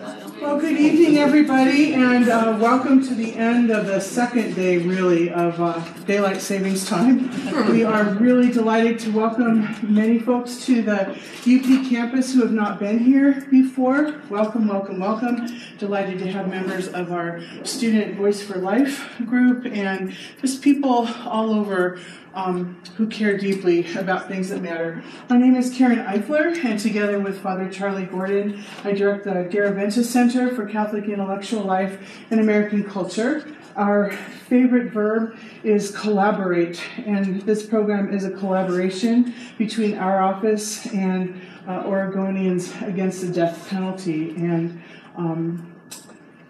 Amen. Well, good evening, everybody, and uh, welcome to the end of the second day, really, of uh, daylight savings time. We are really delighted to welcome many folks to the UP campus who have not been here before. Welcome, welcome, welcome. Delighted to have members of our Student Voice for Life group and just people all over um, who care deeply about things that matter. My name is Karen Eifler, and together with Father Charlie Gordon, I direct the Garaventa Center for Catholic Intellectual Life and American Culture. Our favorite verb is collaborate, and this program is a collaboration between our office and uh, Oregonians Against the Death Penalty. And um,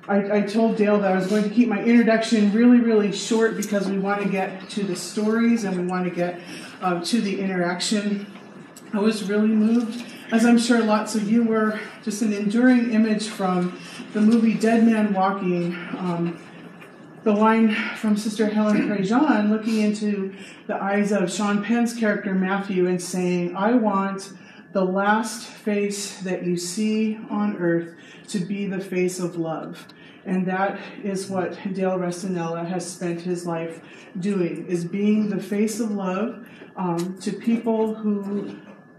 I, I, told Dale that I was going to keep my introduction really, really short because we want to get to the stories and we want to get uh, to the interaction. I was really moved, as I'm sure lots of you were, just an enduring image from the movie Dead Man Walking. Um, the line from Sister Helen Prejean looking into the eyes of Sean Penn's character Matthew and saying, I want the last face that you see on earth to be the face of love. And that is what Dale Recinella has spent his life doing, is being the face of love um, to people who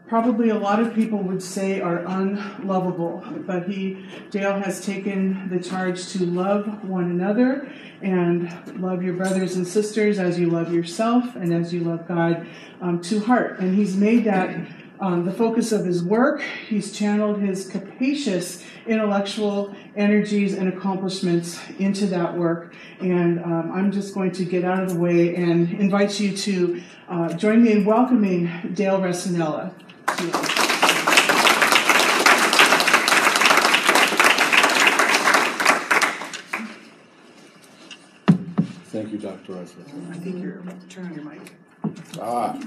probably a lot of people would say are unlovable. But he, Dale has taken the charge to love one another and love your brothers and sisters as you love yourself and as you love God um, to heart. And he's made that um, the focus of his work. He's channeled his capacious intellectual energies and accomplishments into that work. And um, I'm just going to get out of the way and invite you to uh, join me in welcoming Dale Recinella. Thank you, Dr. Eifler. I think you're about to turn on your mic. Ah.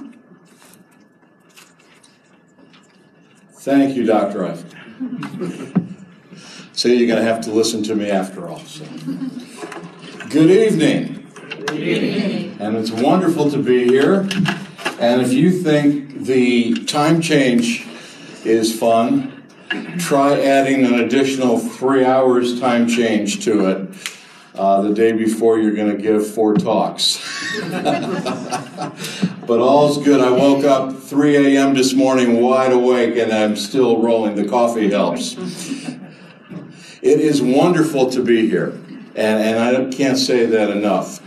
Thank you, Dr. Eifler. so you're going to have to listen to me after all. So. Good evening. Good evening. And it's wonderful to be here. And if you think the time change is fun, try adding an additional three hours time change to it. Uh, the day before you're going to give four talks. but all's good. I woke up 3 a.m. this morning wide awake and I'm still rolling. The coffee helps. It is wonderful to be here, and, and I can't say that enough.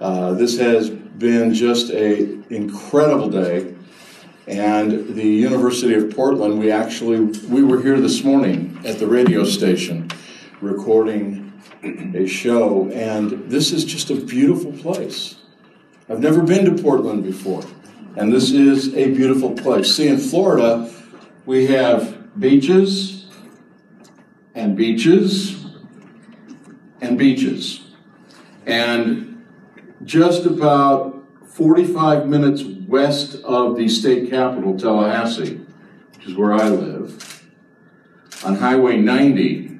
Uh, this has been just a incredible day, and the University of Portland. We actually we were here this morning at the radio station, recording a show, and this is just a beautiful place. I've never been to Portland before, and this is a beautiful place. See, in Florida, we have beaches and beaches and beaches. And just about 45 minutes west of the state capital, Tallahassee, which is where I live, on Highway 90,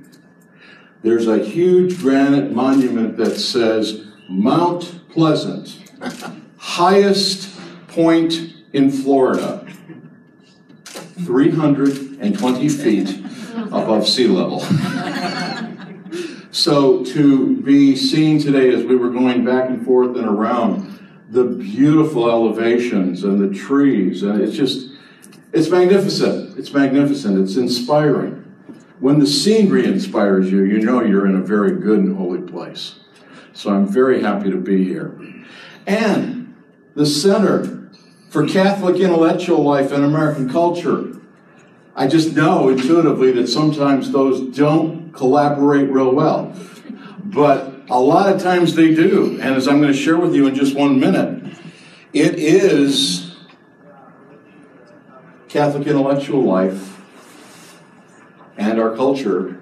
there's a huge granite monument that says Mount Pleasant, highest point in Florida, 320 feet above sea level. so to be seen today as we were going back and forth and around the beautiful elevations and the trees, and it's just, it's magnificent. It's magnificent. It's inspiring. When the scenery inspires you, you know you're in a very good and holy place. So I'm very happy to be here. And the Center for Catholic Intellectual Life and American Culture. I just know intuitively that sometimes those don't collaborate real well. But a lot of times they do. And as I'm going to share with you in just one minute, it is Catholic intellectual life and our culture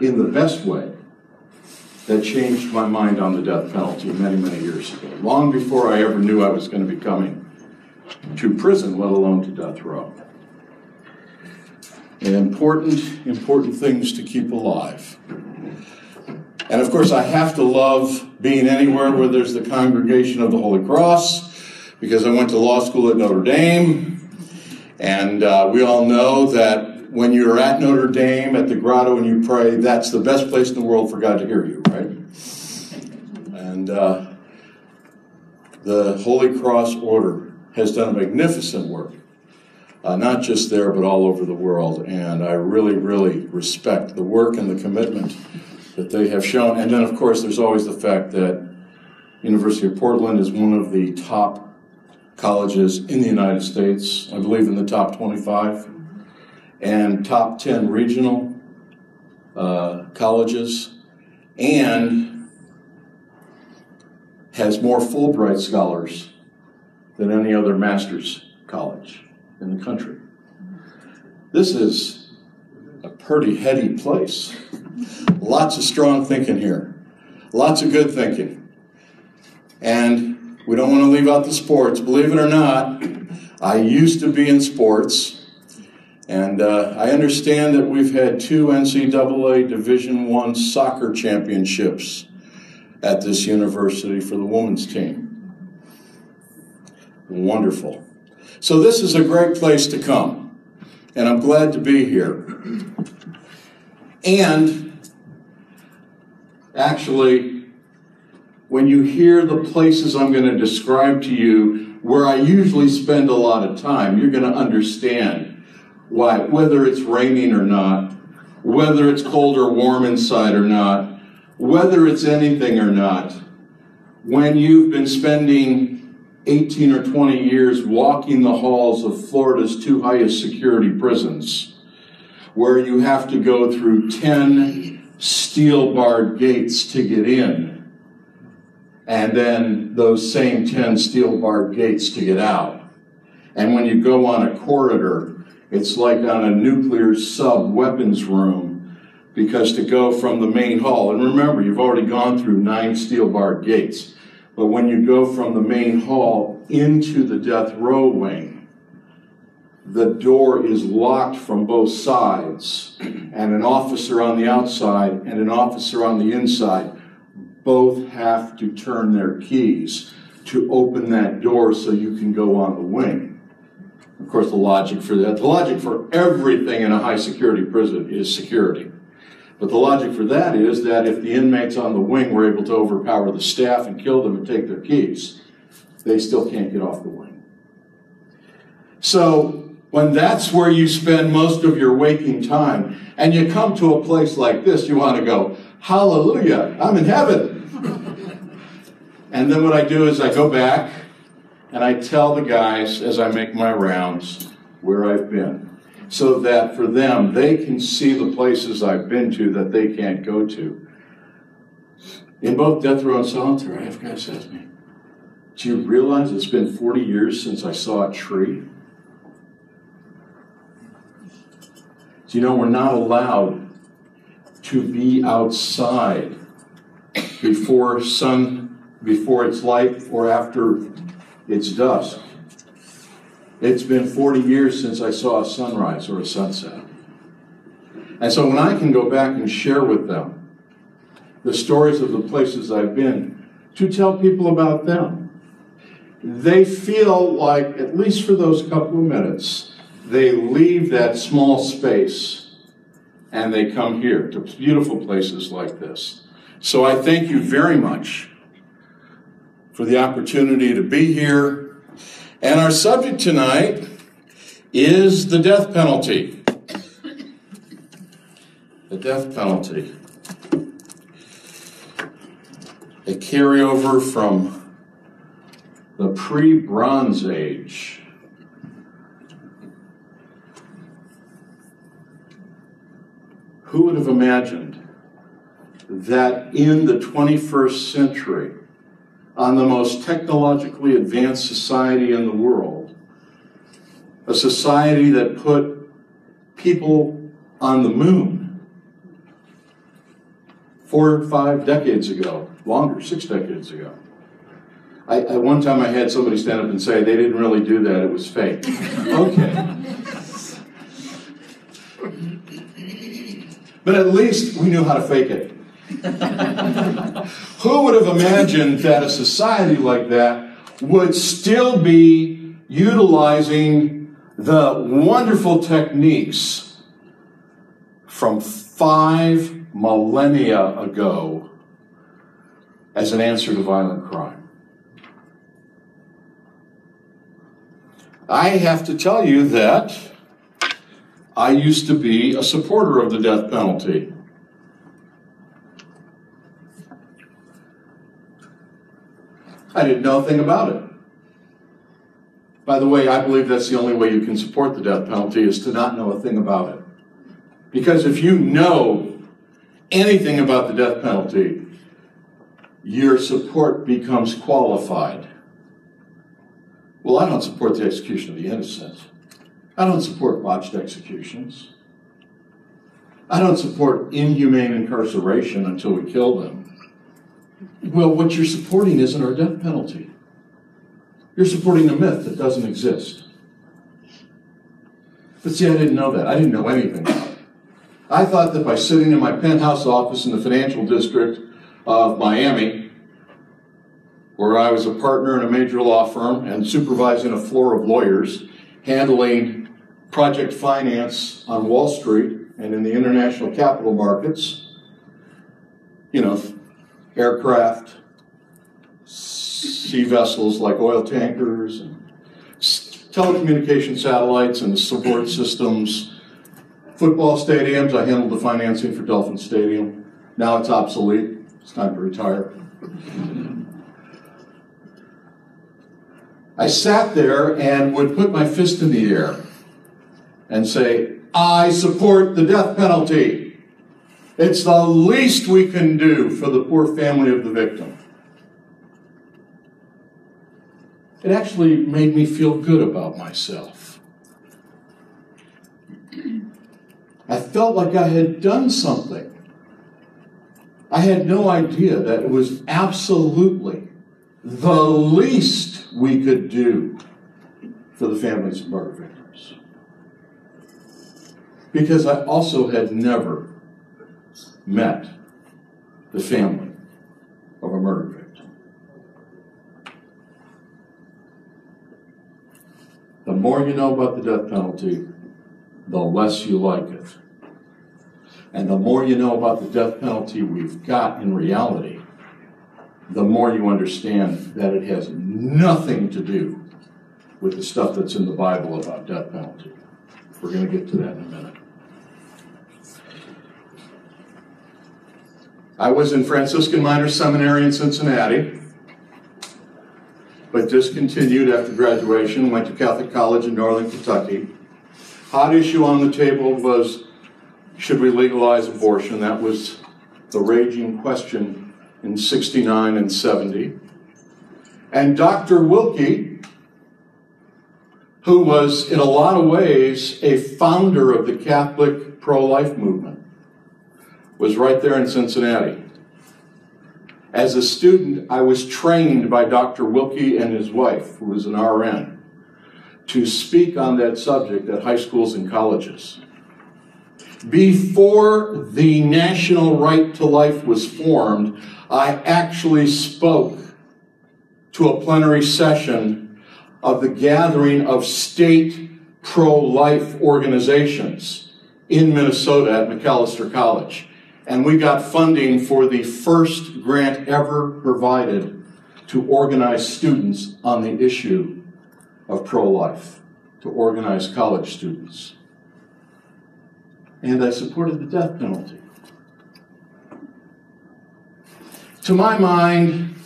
in the best way that changed my mind on the death penalty many, many years ago, long before I ever knew I was going to be coming to prison, let alone to death row. And important, important things to keep alive. And of course, I have to love being anywhere where there's the congregation of the Holy Cross, because I went to law school at Notre Dame, and uh, we all know that when you're at Notre Dame at the grotto and you pray, that's the best place in the world for God to hear you, right? And uh, the Holy Cross Order has done a magnificent work, uh, not just there, but all over the world. And I really, really respect the work and the commitment that they have shown. And then, of course, there's always the fact that University of Portland is one of the top colleges in the United States, I believe in the top 25, and top 10 regional uh, colleges, and has more Fulbright scholars than any other master's college in the country. This is a pretty heady place. Lots of strong thinking here, lots of good thinking. And we don't want to leave out the sports. Believe it or not, I used to be in sports, and uh, I understand that we've had two NCAA Division One soccer championships at this university for the women's team. Wonderful. So this is a great place to come, and I'm glad to be here. And actually, when you hear the places I'm going to describe to you where I usually spend a lot of time, you're going to understand why, whether it's raining or not, whether it's cold or warm inside or not, whether it's anything or not, when you've been spending 18 or 20 years walking the halls of Florida's two highest security prisons, where you have to go through 10 steel barred gates to get in and then those same 10 steel barred gates to get out. And when you go on a corridor, it's like on a nuclear sub weapons room because to go from the main hall, and remember, you've already gone through nine steel barred gates, but when you go from the main hall into the death row wing, the door is locked from both sides, and an officer on the outside and an officer on the inside both have to turn their keys to open that door so you can go on the wing. Of course, the logic for that, the logic for everything in a high security prison is security. But the logic for that is that if the inmates on the wing were able to overpower the staff and kill them and take their keys, they still can't get off the wing. So, when that's where you spend most of your waking time, and you come to a place like this, you want to go, Hallelujah, I'm in heaven. And then what I do is I go back and I tell the guys as I make my rounds where I've been. So that for them, they can see the places I've been to that they can't go to. In both death row and solitary, I have guys ask me, Do you realize it's been 40 years since I saw a tree? Do you know we're not allowed to be outside before sun before it's light or after it's dusk. It's been 40 years since I saw a sunrise or a sunset. And so when I can go back and share with them the stories of the places I've been to tell people about them, they feel like, at least for those couple of minutes, they leave that small space and they come here to beautiful places like this. So I thank you very much for the opportunity to be here. And our subject tonight is the death penalty. The death penalty. A carryover from the pre Bronze Age. Who would have imagined that in the 21st century, on the most technologically advanced society in the world, a society that put people on the moon four or five decades ago, longer, six decades ago. I, at one time, I had somebody stand up and say they didn't really do that; it was fake. okay. But at least we knew how to fake it. Who would have imagined that a society like that would still be utilizing the wonderful techniques from five millennia ago as an answer to violent crime. I have to tell you that I used to be a supporter of the death penalty. I didn't know a thing about it. By the way, I believe that's the only way you can support the death penalty is to not know a thing about it. Because if you know anything about the death penalty, your support becomes qualified. Well, I don't support the execution of the innocent. I don't support botched executions. I don't support inhumane incarceration until we kill them. Well, what you're supporting isn't our death penalty. You're supporting a myth that doesn't exist. But see, I didn't know that. I didn't know anything. I thought that by sitting in my penthouse office in the financial district of Miami, where I was a partner in a major law firm and supervising a floor of lawyers, handling project finance on Wall Street and in the international capital markets, you know, aircraft, sea vessels like oil tankers, and telecommunication satellites and support systems, football stadiums. I handled the financing for Dolphin Stadium. Now it's obsolete. It's time to retire. I sat there and would put my fist in the air and say, I support the death penalty. It's the least we can do for the poor family of the victim. It actually made me feel good about myself. I felt like I had done something. I had no idea that it was absolutely the least we could do for the families of murder victims. Because I also had never met the family of a murder victim. The more you know about the death penalty, the less you like it. And the more you know about the death penalty we've got in reality, the more you understand that it has nothing to do with the stuff that's in the Bible about death penalty. We're going to get to that in a minute. I was in Franciscan Minor Seminary in Cincinnati, but discontinued after graduation, went to Catholic College in Northern Kentucky. Hot issue on the table was should we legalize abortion? That was the raging question in 69 and 70. And Dr. Willke, who was in a lot of ways a founder of the Catholic pro life movement, was right there in Cincinnati. As a student, I was trained by Dr. Willke and his wife, who was an RN, to speak on that subject at high schools and colleges. Before the National Right to Life was formed, I actually spoke to a plenary session of the gathering of state pro life organizations in Minnesota at Macalester College. And we got funding for the first grant ever provided to organize students on the issue of pro life, to organize college students. And I supported the death penalty. To my mind,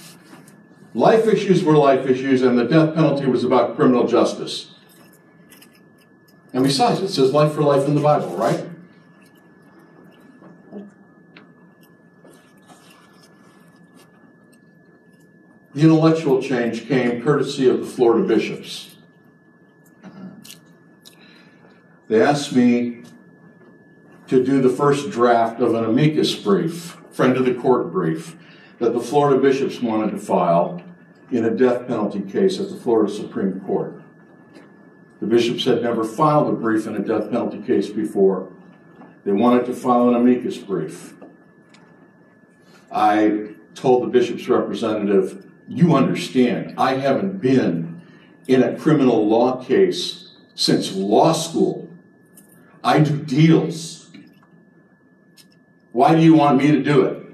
life issues were life issues, and the death penalty was about criminal justice. And besides, it says life for life in the Bible, right? The intellectual change came courtesy of the Florida bishops. They asked me to do the first draft of an amicus brief, friend of the court brief, that the Florida bishops wanted to file in a death penalty case at the Florida Supreme Court. The bishops had never filed a brief in a death penalty case before. They wanted to file an amicus brief. I told the bishop's representative, You understand, I haven't been in a criminal law case since law school. I do deals. Why do you want me to do it?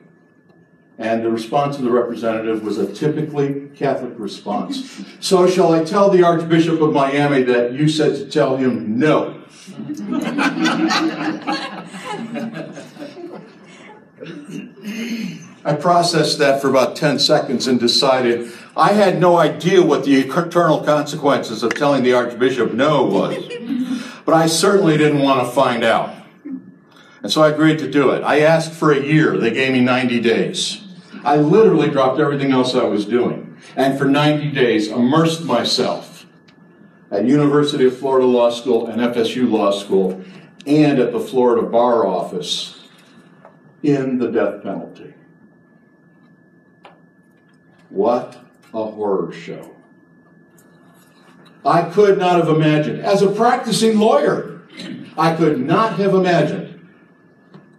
And the response of the representative was a typically Catholic response. So, shall I tell the Archbishop of Miami that you said to tell him no? I processed that for about 10 seconds and decided I had no idea what the eternal consequences of telling the Archbishop no was. But I certainly didn't want to find out. And so I agreed to do it. I asked for a year. They gave me 90 days. I literally dropped everything else I was doing. And for 90 days, immersed myself at University of Florida Law School and FSU Law School and at the Florida Bar Office in the death penalty. What a horror show. I could not have imagined, as a practicing lawyer, I could not have imagined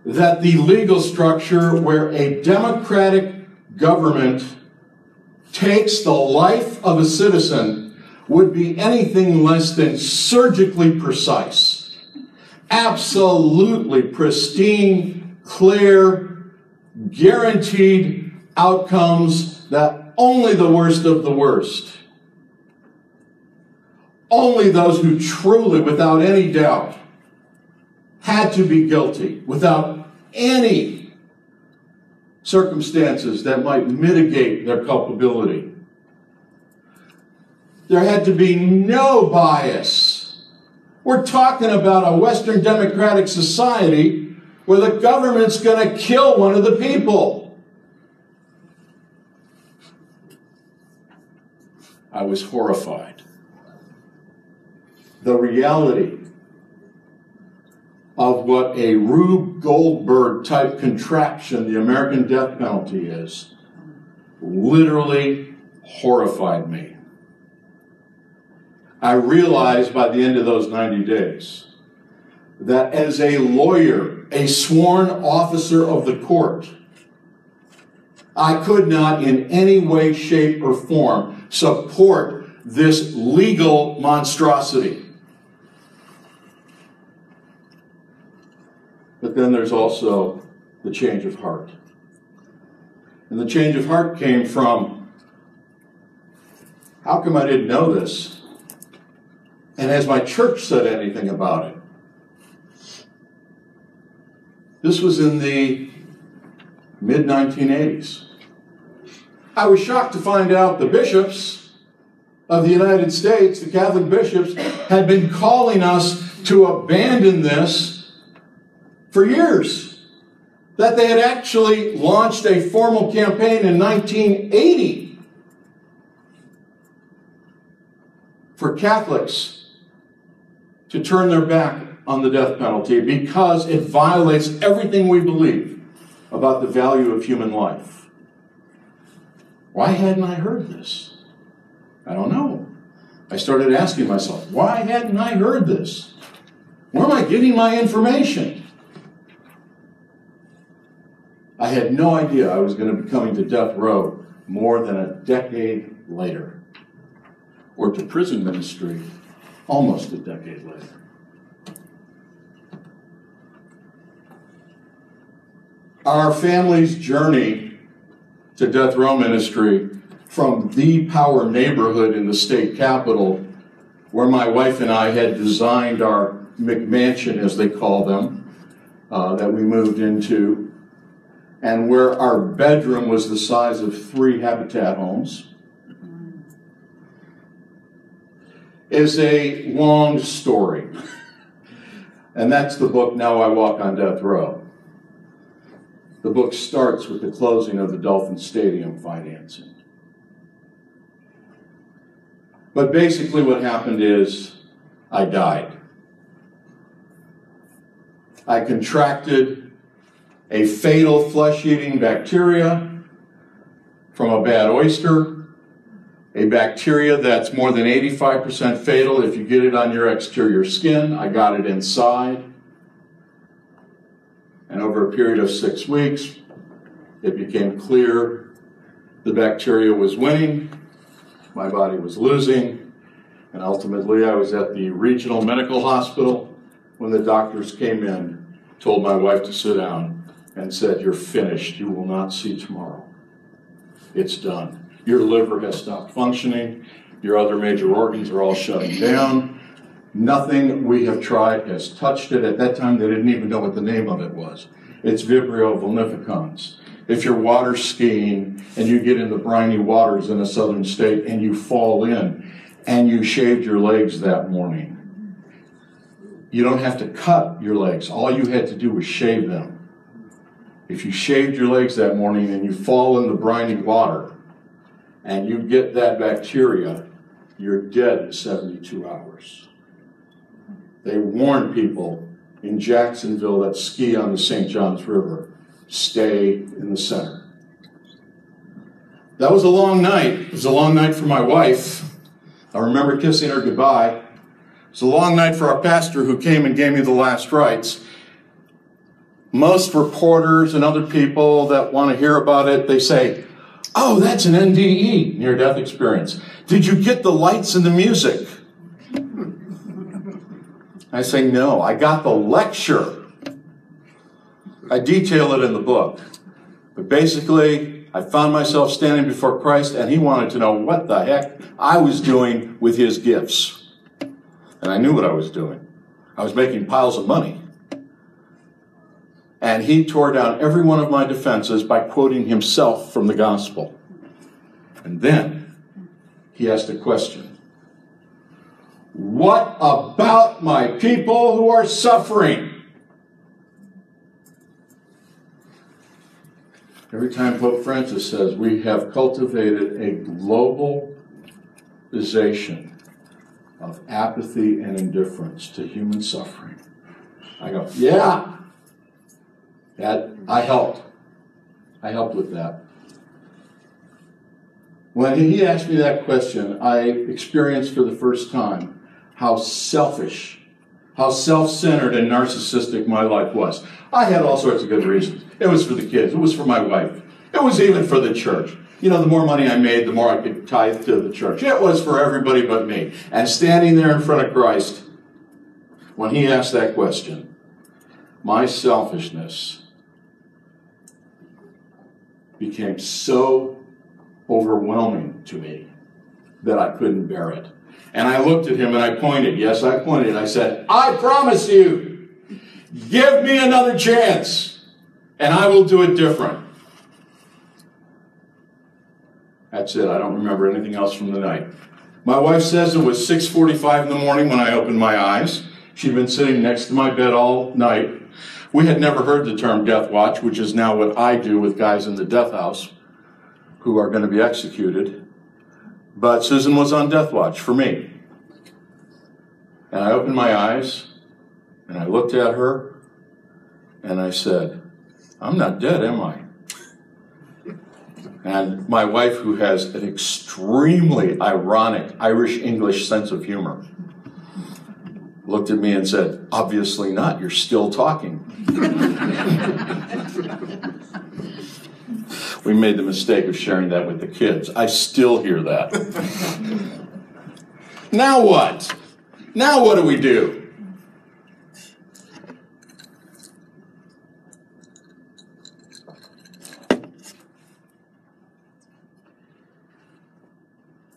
that the legal structure where a democratic government takes the life of a citizen would be anything less than surgically precise. Absolutely pristine, clear, guaranteed outcomes that only the worst of the worst, only those who truly, without any doubt, had to be guilty, without any circumstances that might mitigate their culpability. There had to be no bias. We're talking about a Western democratic society where the government's going to kill one of the people. I was horrified. The reality of what a Rube Goldberg type contraption the American death penalty is literally horrified me. I realized by the end of those 90 days that as a lawyer, a sworn officer of the court, I could not in any way, shape, or form support this legal monstrosity. But then there's also the change of heart. And the change of heart came from how come I didn't know this? And has my church said anything about it? This was in the mid 1980s. I was shocked to find out the bishops of the United States, the Catholic bishops, had been calling us to abandon this for years. That they had actually launched a formal campaign in 1980 for Catholics to turn their back on the death penalty because it violates everything we believe about the value of human life. Why hadn't I heard this? I don't know. I started asking myself, why hadn't I heard this? Where am I getting my information? I had no idea I was going to be coming to death row more than a decade later, or to prison ministry almost a decade later. Our family's journey to death row ministry from the power neighborhood in the state capital, where my wife and I had designed our McMansion, as they call them, uh, that we moved into, and where our bedroom was the size of three habitat homes, is a long story. and that's the book, Now I Walk on Death Row. The book starts with the closing of the Dolphin Stadium financing. But basically, what happened is I died. I contracted a fatal flesh eating bacteria from a bad oyster, a bacteria that's more than 85% fatal if you get it on your exterior skin. I got it inside. And over a period of six weeks, it became clear the bacteria was winning, my body was losing, and ultimately I was at the regional medical hospital when the doctors came in, told my wife to sit down, and said, You're finished. You will not see tomorrow. It's done. Your liver has stopped functioning. Your other major organs are all shutting down. Nothing we have tried has touched it. At that time, they didn't even know what the name of it was. It's Vibrio vulnificus. If you're water skiing and you get in the briny waters in a southern state and you fall in and you shaved your legs that morning, you don't have to cut your legs. All you had to do was shave them. If you shaved your legs that morning and you fall in the briny water and you get that bacteria, you're dead in 72 hours. They warn people in Jacksonville that ski on the St. Johns River stay in the center. That was a long night. It was a long night for my wife. I remember kissing her goodbye. It was a long night for our pastor who came and gave me the last rites. Most reporters and other people that want to hear about it, they say, Oh, that's an NDE, near death experience. Did you get the lights and the music? I say, no, I got the lecture. I detail it in the book. But basically, I found myself standing before Christ, and he wanted to know what the heck I was doing with his gifts. And I knew what I was doing. I was making piles of money. And he tore down every one of my defenses by quoting himself from the gospel. And then he asked a question what about my people who are suffering? Every time Pope Francis says we have cultivated a globalization of apathy and indifference to human suffering, I go, yeah, that I helped. I helped with that. When he asked me that question, I experienced for the first time how selfish, how self centered and narcissistic my life was. I had all sorts of good reasons. It was for the kids, it was for my wife, it was even for the church. You know, the more money I made, the more I could tithe to the church. It was for everybody but me. And standing there in front of Christ, when he asked that question, my selfishness became so overwhelming to me that I couldn't bear it. And I looked at him and I pointed. Yes, I pointed. I said, I promise you, give me another chance and I will do it different. That's it. I don't remember anything else from the night. My wife says it was 6:45 in the morning when I opened my eyes. She'd been sitting next to my bed all night. We had never heard the term death watch, which is now what I do with guys in the death house who are going to be executed. But Susan was on death watch for me. And I opened my eyes and I looked at her and I said, I'm not dead, am I? And my wife, who has an extremely ironic Irish English sense of humor, looked at me and said, Obviously not, you're still talking. we made the mistake of sharing that with the kids. I still hear that. now what? Now what do we do?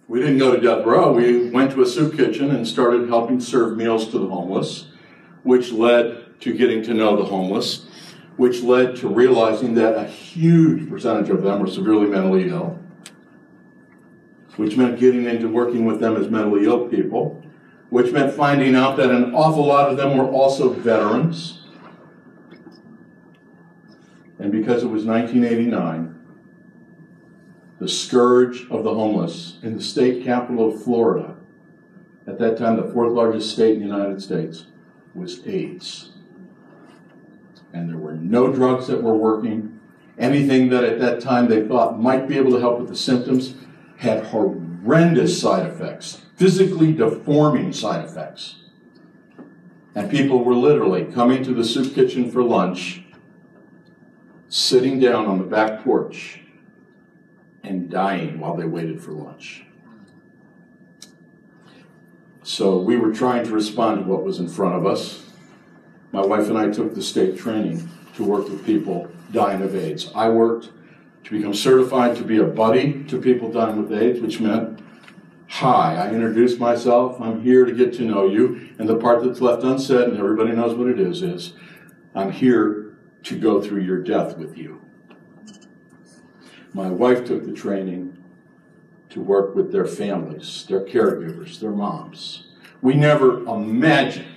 We didn't go to death row. We went to a soup kitchen and started helping serve meals to the homeless, which led to getting to know the homeless which led to realizing that a huge percentage of them were severely mentally ill, which meant getting into working with them as mentally ill people, which meant finding out that an awful lot of them were also veterans. And because it was 1989, the scourge of the homeless in the state capital of Florida, at that time the fourth largest state in the United States, was AIDS and there were no drugs that were working. Anything that at that time they thought might be able to help with the symptoms had horrendous side effects, physically deforming side effects. And people were literally coming to the soup kitchen for lunch, sitting down on the back porch, and dying while they waited for lunch. So we were trying to respond to what was in front of us my wife and I took the state training to work with people dying of AIDS. I worked to become certified to be a buddy to people dying with AIDS, which meant, hi, I introduced myself, I'm here to get to know you. And the part that's left unsaid, and everybody knows what it is, is I'm here to go through your death with you. My wife took the training to work with their families, their caregivers, their moms. We never imagined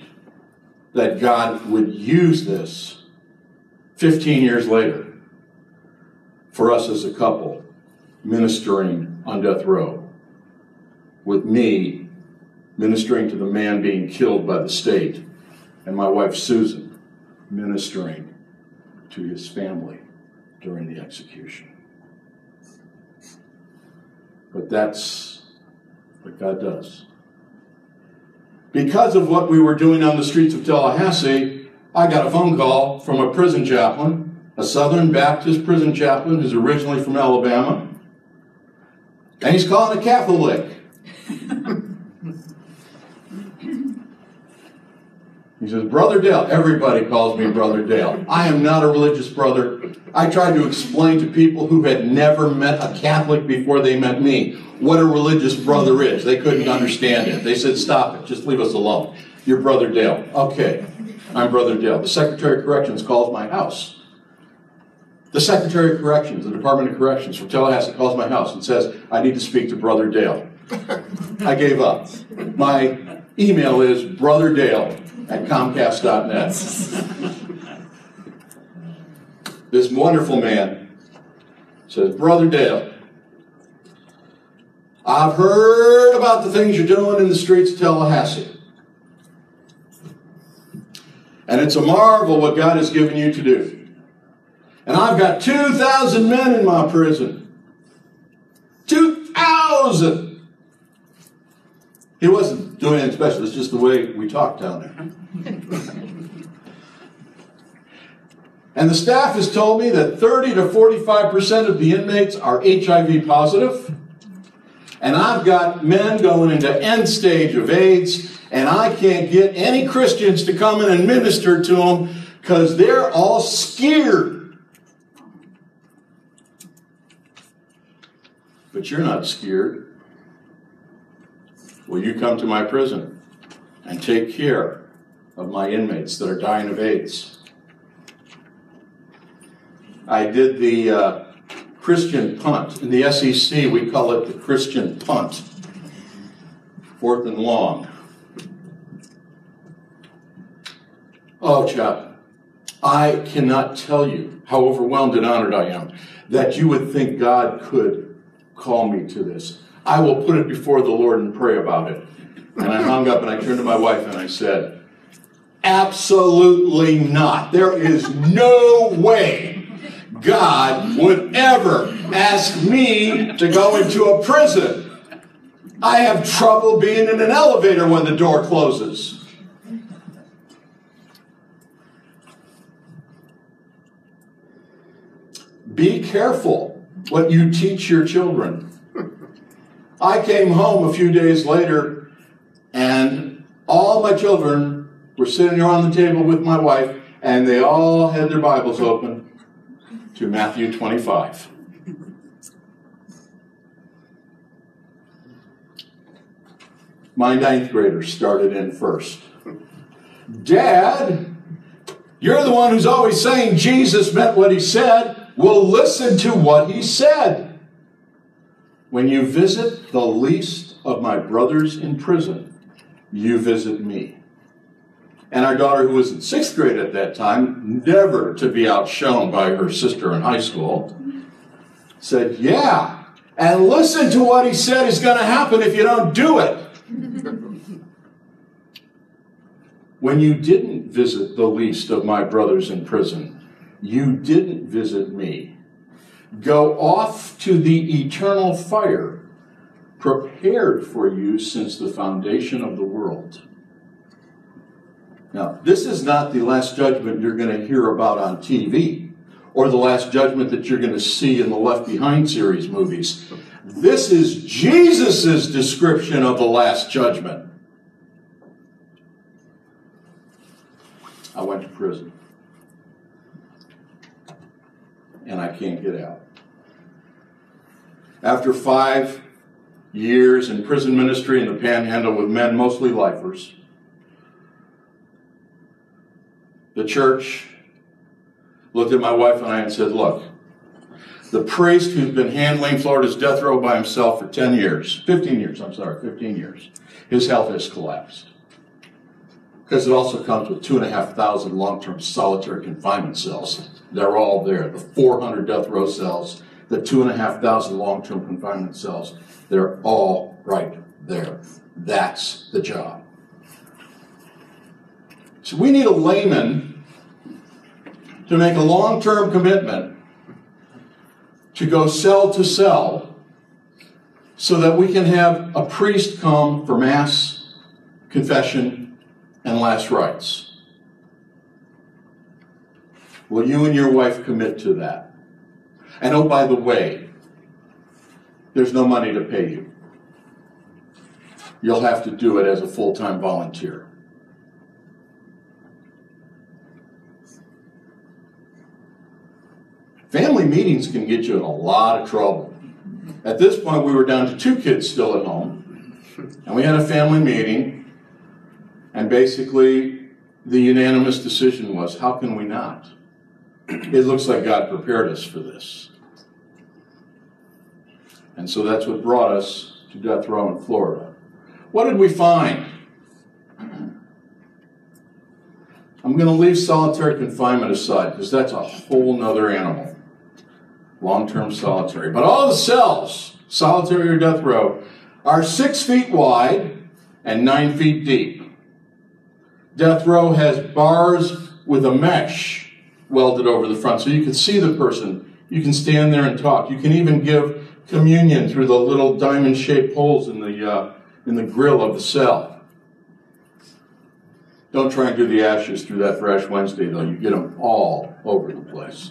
that God would use this 15 years later for us as a couple ministering on death row, with me ministering to the man being killed by the state, and my wife Susan ministering to his family during the execution. But that's what God does. Because of what we were doing on the streets of Tallahassee, I got a phone call from a prison chaplain, a Southern Baptist prison chaplain who's originally from Alabama. And he's calling a Catholic. He says, Brother Dale. Everybody calls me Brother Dale. I am not a religious brother. I tried to explain to people who had never met a Catholic before they met me what a religious brother is. They couldn't understand it. They said, Stop it. Just leave us alone. You're Brother Dale. Okay, I'm Brother Dale. The Secretary of Corrections calls my house. The Secretary of Corrections, the Department of Corrections from Tallahassee calls my house and says, I need to speak to Brother Dale. I gave up. My email is brotherdale at Comcast.net. this wonderful man says, Brother Dale, I've heard about the things you're doing in the streets of Tallahassee. And it's a marvel what God has given you to do. And I've got 2,000 men in my prison. 2,000! He wasn't doing anything special, it's just the way we talk down there. And the staff has told me that 30 to 45% of the inmates are HIV positive. And I've got men going into end stage of AIDS, and I can't get any Christians to come in and minister to them because they're all scared. But you're not scared. Will you come to my prison and take care of my inmates that are dying of AIDS? I did the uh, Christian punt. In the SEC, we call it the Christian punt. Fourth and long. Oh, chap, I cannot tell you how overwhelmed and honored I am that you would think God could call me to this. I will put it before the Lord and pray about it. And I hung up and I turned to my wife and I said, Absolutely not. There is no way God would ever ask me to go into a prison. I have trouble being in an elevator when the door closes. Be careful what you teach your children. I came home a few days later, and all my children were sitting around the table with my wife, and they all had their Bibles open to Matthew 25. My ninth grader started in first. Dad, you're the one who's always saying Jesus meant what he said. Well, listen to what he said. When you visit the least of my brothers in prison, you visit me. And our daughter, who was in sixth grade at that time, never to be outshone by her sister in high school, said, Yeah, and listen to what he said is going to happen if you don't do it. when you didn't visit the least of my brothers in prison, you didn't visit me go off to the eternal fire prepared for you since the foundation of the world. Now, this is not the last judgment you're going to hear about on TV or the last judgment that you're going to see in the Left Behind series movies. This is Jesus' description of the last judgment. I went to prison. and I can't get out. After five years in prison ministry in the panhandle with men, mostly lifers, the church looked at my wife and I and said, Look, the priest who's been handling Florida's death row by himself for 10 years, 15 years, I'm sorry, 15 years, his health has collapsed. Because it also comes with 2,500 long term solitary confinement cells. They're all there. The 400 death row cells, the 2,500 long term confinement cells, they're all right there. That's the job. So we need a layman to make a long term commitment to go cell to cell so that we can have a priest come for Mass, confession, and last rites. Will you and your wife commit to that? And oh, by the way, there's no money to pay you. You'll have to do it as a full time volunteer. Family meetings can get you in a lot of trouble. At this point, we were down to two kids still at home, and we had a family meeting, and basically, the unanimous decision was how can we not? It looks like God prepared us for this. And so that's what brought us to death row in Florida. What did we find? I'm going to leave solitary confinement aside because that's a whole nother animal long term solitary. But all the cells, solitary or death row, are six feet wide and nine feet deep. Death row has bars with a mesh welded over the front so you can see the person. You can stand there and talk. You can even give communion through the little diamond shaped holes in the, uh, in the grill of the cell. Don't try and do the ashes through that for Ash Wednesday, though. You get them all over the place.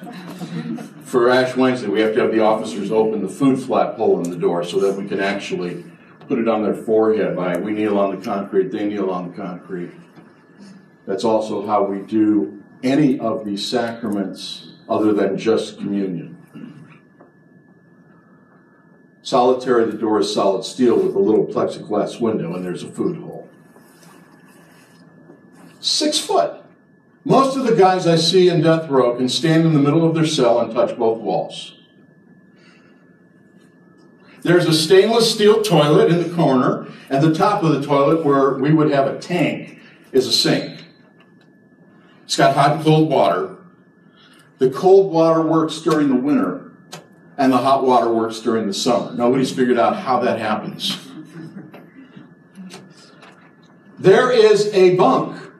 For Ash Wednesday, we have to have the officers open the food flat hole in the door so that we can actually put it on their forehead. By we kneel on the concrete, they kneel on the concrete. That's also how we do any of these sacraments other than just communion. Solitary, the door is solid steel with a little plexiglass window, and there's a food hole six foot. Most of the guys I see in death row can stand in the middle of their cell and touch both walls. There's a stainless steel toilet in the corner, and the top of the toilet, where we would have a tank, is a sink. It's got hot and cold water. The cold water works during the winter, and the hot water works during the summer. Nobody's figured out how that happens. There is a bunk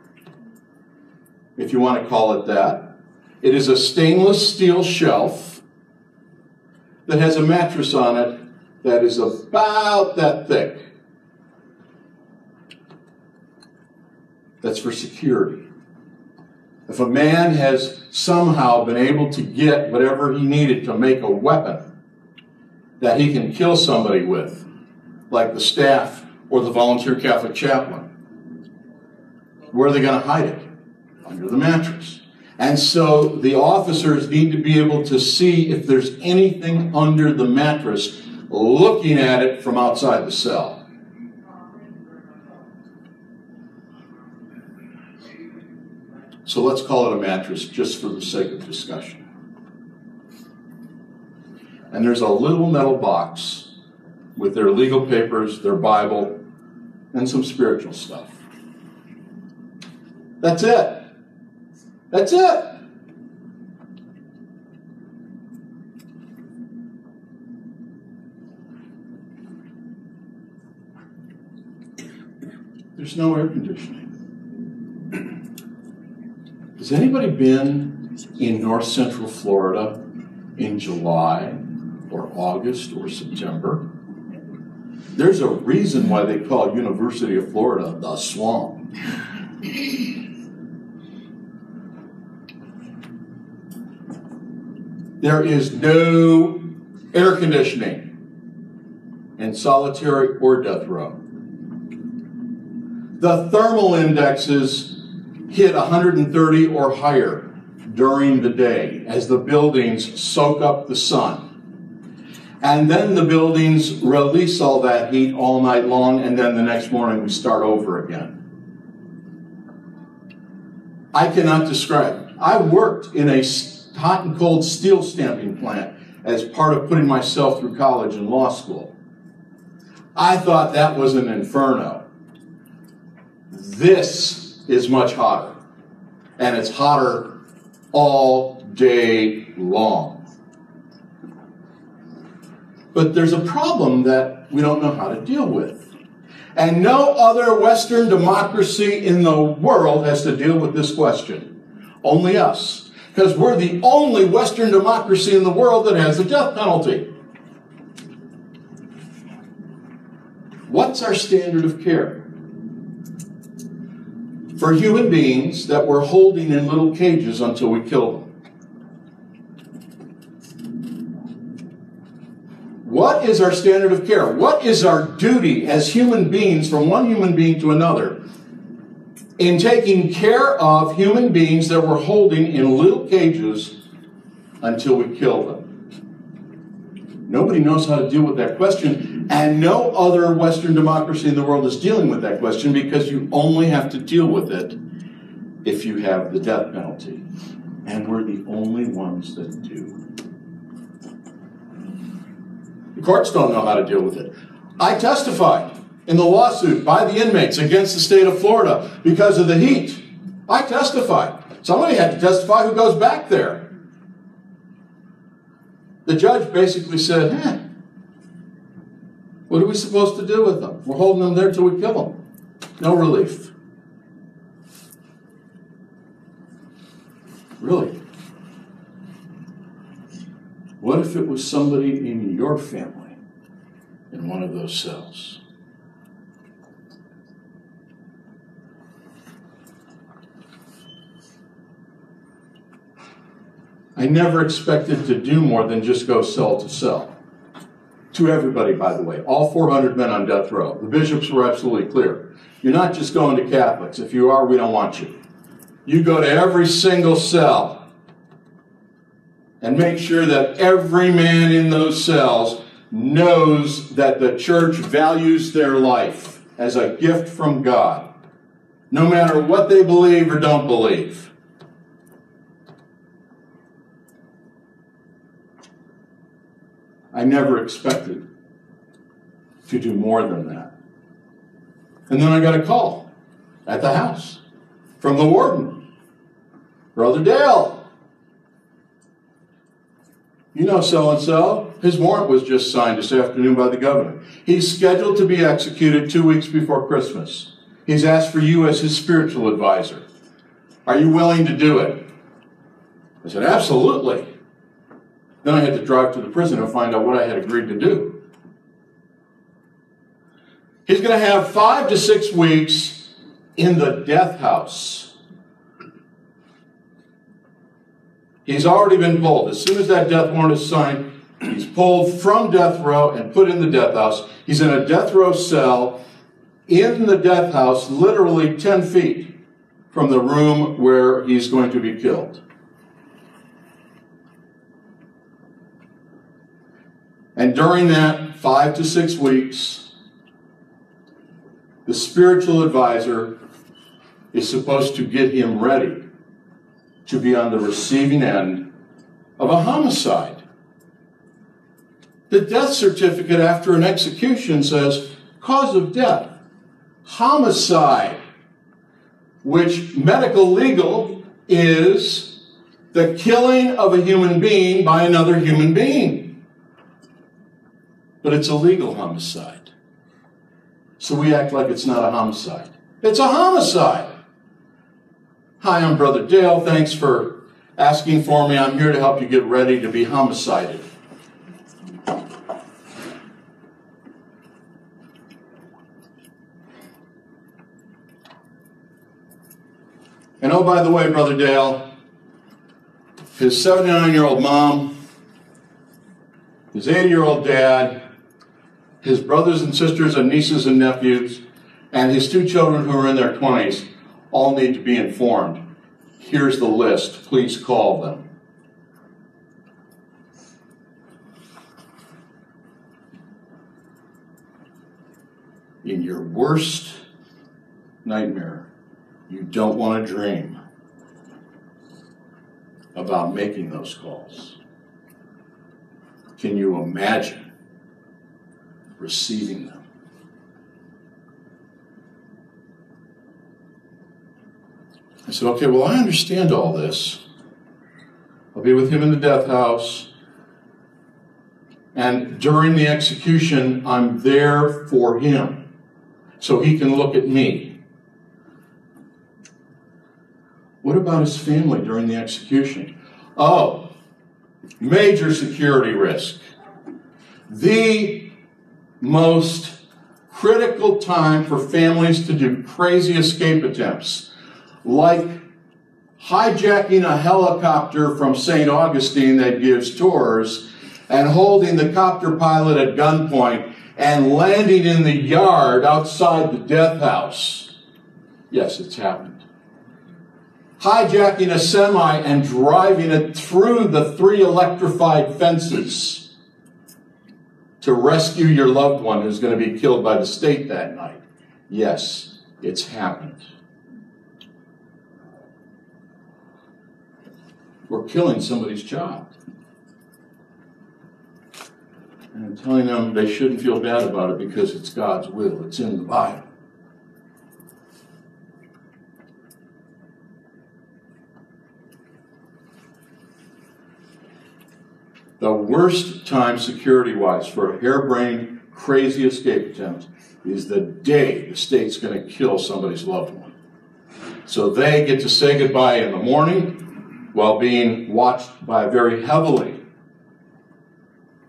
if you want to call it that. It is a stainless steel shelf that has a mattress on it that is about that thick. That's for security. If a man has somehow been able to get whatever he needed to make a weapon that he can kill somebody with, like the staff or the volunteer Catholic chaplain, where are they going to hide it? Under the mattress. And so the officers need to be able to see if there's anything under the mattress looking at it from outside the cell. So let's call it a mattress just for the sake of discussion. And there's a little metal box with their legal papers, their Bible, and some spiritual stuff. That's it. That's it. There's no air conditioning. Has anybody been in north central Florida in July or August or September? There's a reason why they call University of Florida the swamp. There is no air conditioning in solitary or death row. The thermal indexes hit 130 or higher during the day as the buildings soak up the sun. And then the buildings release all that heat all night long, and then the next morning we start over again. I cannot describe. I worked in a hot and cold steel stamping plant as part of putting myself through college and law school. I thought that was an inferno. This is much hotter. And it's hotter all day long. But there's a problem that we don't know how to deal with. And no other Western democracy in the world has to deal with this question. Only us. Because we're the only Western democracy in the world that has the death penalty. What's our standard of care? For human beings that we're holding in little cages until we kill them. What is our standard of care? What is our duty as human beings from one human being to another in taking care of human beings that we're holding in little cages until we kill them? Nobody knows how to deal with that question, and no other Western democracy in the world is dealing with that question because you only have to deal with it if you have the death penalty. And we're the only ones that do. The courts don't know how to deal with it. I testified in the lawsuit by the inmates against the state of Florida because of the heat. I testified. Somebody had to testify who goes back there. The judge basically said, eh, what are we supposed to do with them? We're holding them there till we kill them. No relief. Really? What if it was somebody in your family in one of those cells? I never expected to do more than just go cell to cell. To everybody, by the way, all 400 men on death row. The bishops were absolutely clear. You're not just going to Catholics. If you are, we don't want you. You go to every single cell and make sure that every man in those cells knows that the church values their life as a gift from God, no matter what they believe or don't believe. I never expected to do more than that. And then I got a call at the house from the warden. Brother Dale, you know so and so. His warrant was just signed this afternoon by the governor. He's scheduled to be executed two weeks before Christmas. He's asked for you as his spiritual advisor. Are you willing to do it? I said, Absolutely. Then I had to drive to the prison and find out what I had agreed to do. He's going to have five to six weeks in the death house. He's already been pulled. As soon as that death warrant is signed, he's pulled from death row and put in the death house. He's in a death row cell in the death house, literally 10 feet from the room where he's going to be killed. And during that five to six weeks, the spiritual advisor is supposed to get him ready to be on the receiving end of a homicide. The death certificate after an execution says cause of death, homicide, which medical legal is the killing of a human being by another human being. But it's a legal homicide. So we act like it's not a homicide. It's a homicide. Hi, I'm Brother Dale. Thanks for asking for me. I'm here to help you get ready to be homicided. And oh, by the way, Brother Dale, his 79 year old mom, his 80 year old dad, his brothers and sisters and nieces and nephews, and his two children who are in their 20s all need to be informed Here's the list. Please call them. In your worst nightmare, you don't want to dream about making those calls. Can you imagine receiving them? I said, okay, well, I understand all this. I'll be with him in the death house. And during the execution, I'm there for him so he can look at me. What about his family during the execution? Oh, major security risk. The most critical time for families to do crazy escape attempts like hijacking a helicopter from St. Augustine that gives tours and holding the copter pilot at gunpoint and landing in the yard outside the death house. Yes, it's happened. Hijacking a semi and driving it through the three electrified fences to rescue your loved one who's going to be killed by the state that night. Yes, it's happened. we're killing somebody's child. And I'm telling them they shouldn't feel bad about it because it's God's will, it's in the Bible. The worst time security wise for a harebrained, crazy escape attempt is the day the state's going to kill somebody's loved one. So they get to say goodbye in the morning while being watched by a very heavily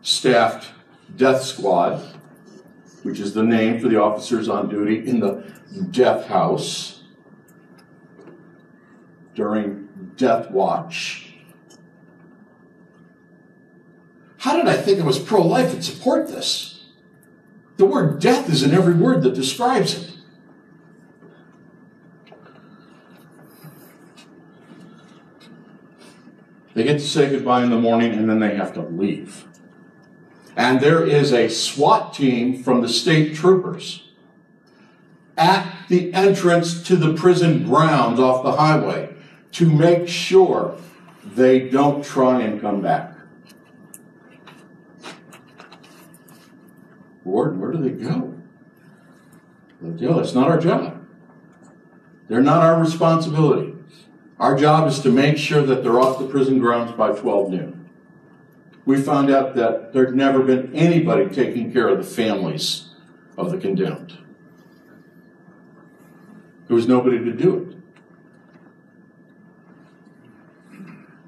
staffed death squad, which is the name for the officers on duty in the death house during death watch. How did I think it was pro life and support this? The word death is in every word that describes it. They get to say goodbye in the morning and then they have to leave. And there is a SWAT team from the state troopers at the entrance to the prison grounds off the highway to make sure they don't try and come back. Lord, where do they go? Well, it's not our job. They're not our responsibility. Our job is to make sure that they're off the prison grounds by 12 noon. We found out that there'd never been anybody taking care of the families of the condemned. There was nobody to do it.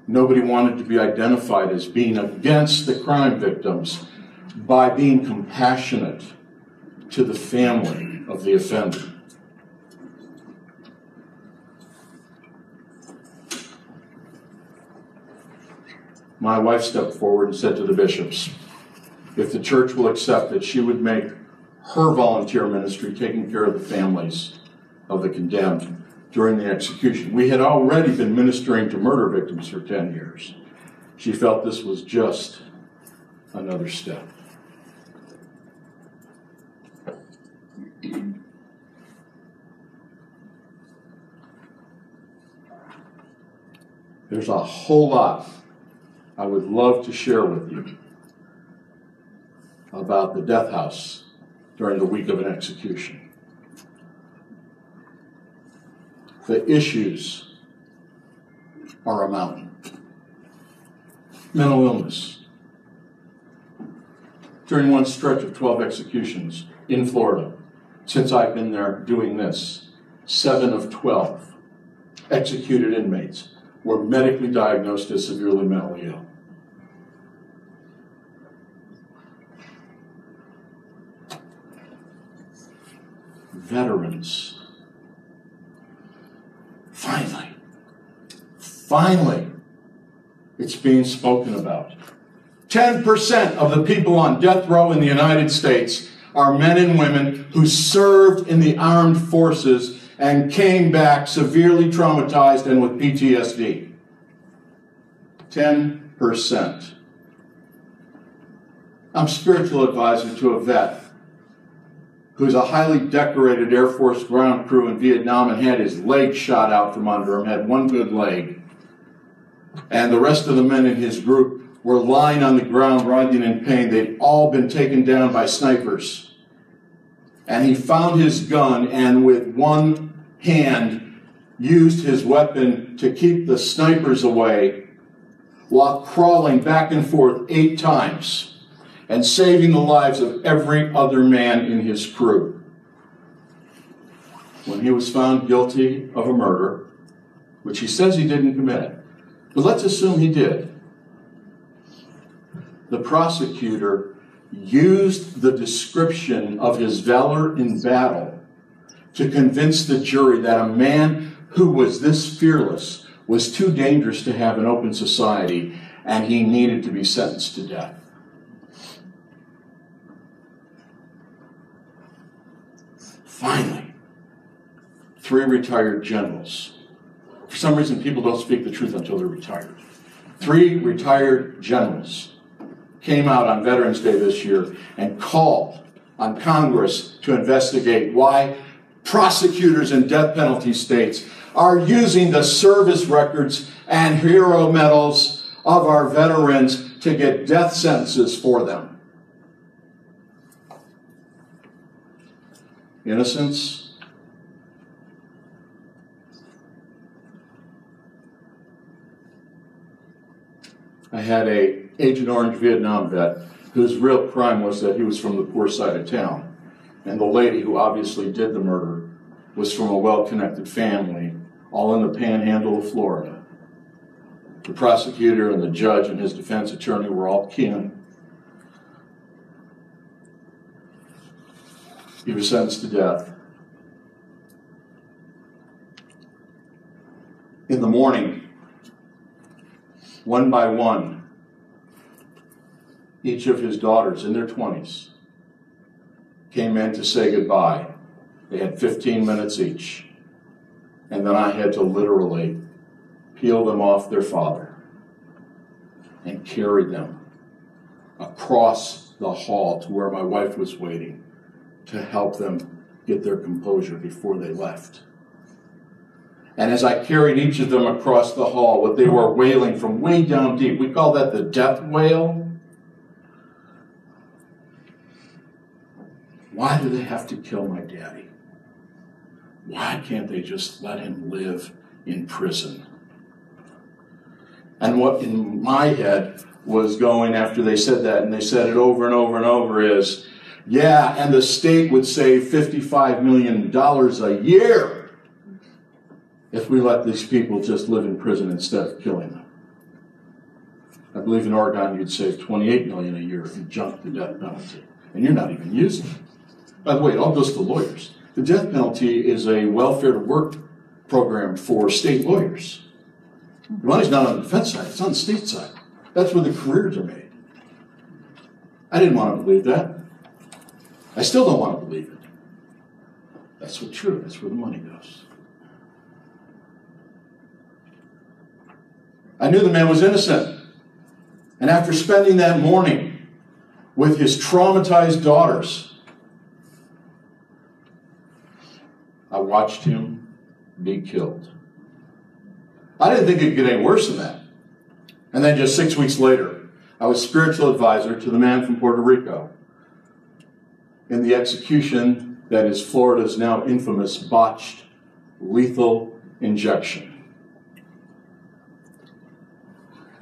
Nobody wanted to be identified as being against the crime victims by being compassionate to the family of the offender. my wife stepped forward and said to the bishops, if the church will accept it, she would make her volunteer ministry taking care of the families of the condemned during the execution. We had already been ministering to murder victims for 10 years. She felt this was just another step. There's a whole lot I would love to share with you about the death house during the week of an execution. The issues are a mountain. Mental illness. During one stretch of 12 executions in Florida, since I've been there doing this, seven of 12 executed inmates were medically diagnosed as severely mentally ill. Veterans. Finally, finally, it's being spoken about. 10% of the people on death row in the United States are men and women who served in the armed forces and came back severely traumatized and with PTSD. 10%. I'm spiritual advisor to a vet who's a highly decorated Air Force ground crew in Vietnam and had his leg shot out from under him, had one good leg. And the rest of the men in his group were lying on the ground, writhing in pain. They'd all been taken down by snipers. And he found his gun and with one hand used his weapon to keep the snipers away while crawling back and forth eight times and saving the lives of every other man in his crew. When he was found guilty of a murder, which he says he didn't commit, but let's assume he did the prosecutor used the description of his valor in battle to convince the jury that a man who was this fearless was too dangerous to have an open society and he needed to be sentenced to death. Finally, three retired generals. For some reason, people don't speak the truth until they're retired. Three retired generals came out on Veterans Day this year and called on Congress to investigate why prosecutors in death penalty states are using the service records and hero medals of our veterans to get death sentences for them. Innocence. I had a Agent Orange Vietnam vet whose real crime was that he was from the poor side of town. And the lady who obviously did the murder was from a well connected family, all in the panhandle of Florida. The prosecutor and the judge and his defense attorney were all kin. He was sentenced to death. In the morning, one by one, each of his daughters in their 20s came in to say goodbye. They had 15 minutes each. And then I had to literally peel them off their father and carry them across the hall to where my wife was waiting to help them get their composure before they left. And as I carried each of them across the hall, what they were wailing from way down deep, we call that the death wail. Why do they have to kill my daddy? Why can't they just let him live in prison? And what in my head was going after they said that, and they said it over and over and over, is yeah, and the state would save $55 million a year if we let these people just live in prison instead of killing them. I believe in Oregon you'd save 28 million a year if you junked the death penalty. And you're not even using it. By the way, it all goes to the lawyers. The death penalty is a welfare to work program for state lawyers. The money's not on the defense side, it's on the state side. That's where the careers are made. I didn't want to believe that. I still don't want to believe it. That's what's true, that's where the money goes. I knew the man was innocent. And after spending that morning with his traumatized daughters, I watched him be killed. I didn't think it could get any worse than that. And then just six weeks later, I was spiritual advisor to the man from Puerto Rico in the execution that is Florida's now infamous botched lethal injection.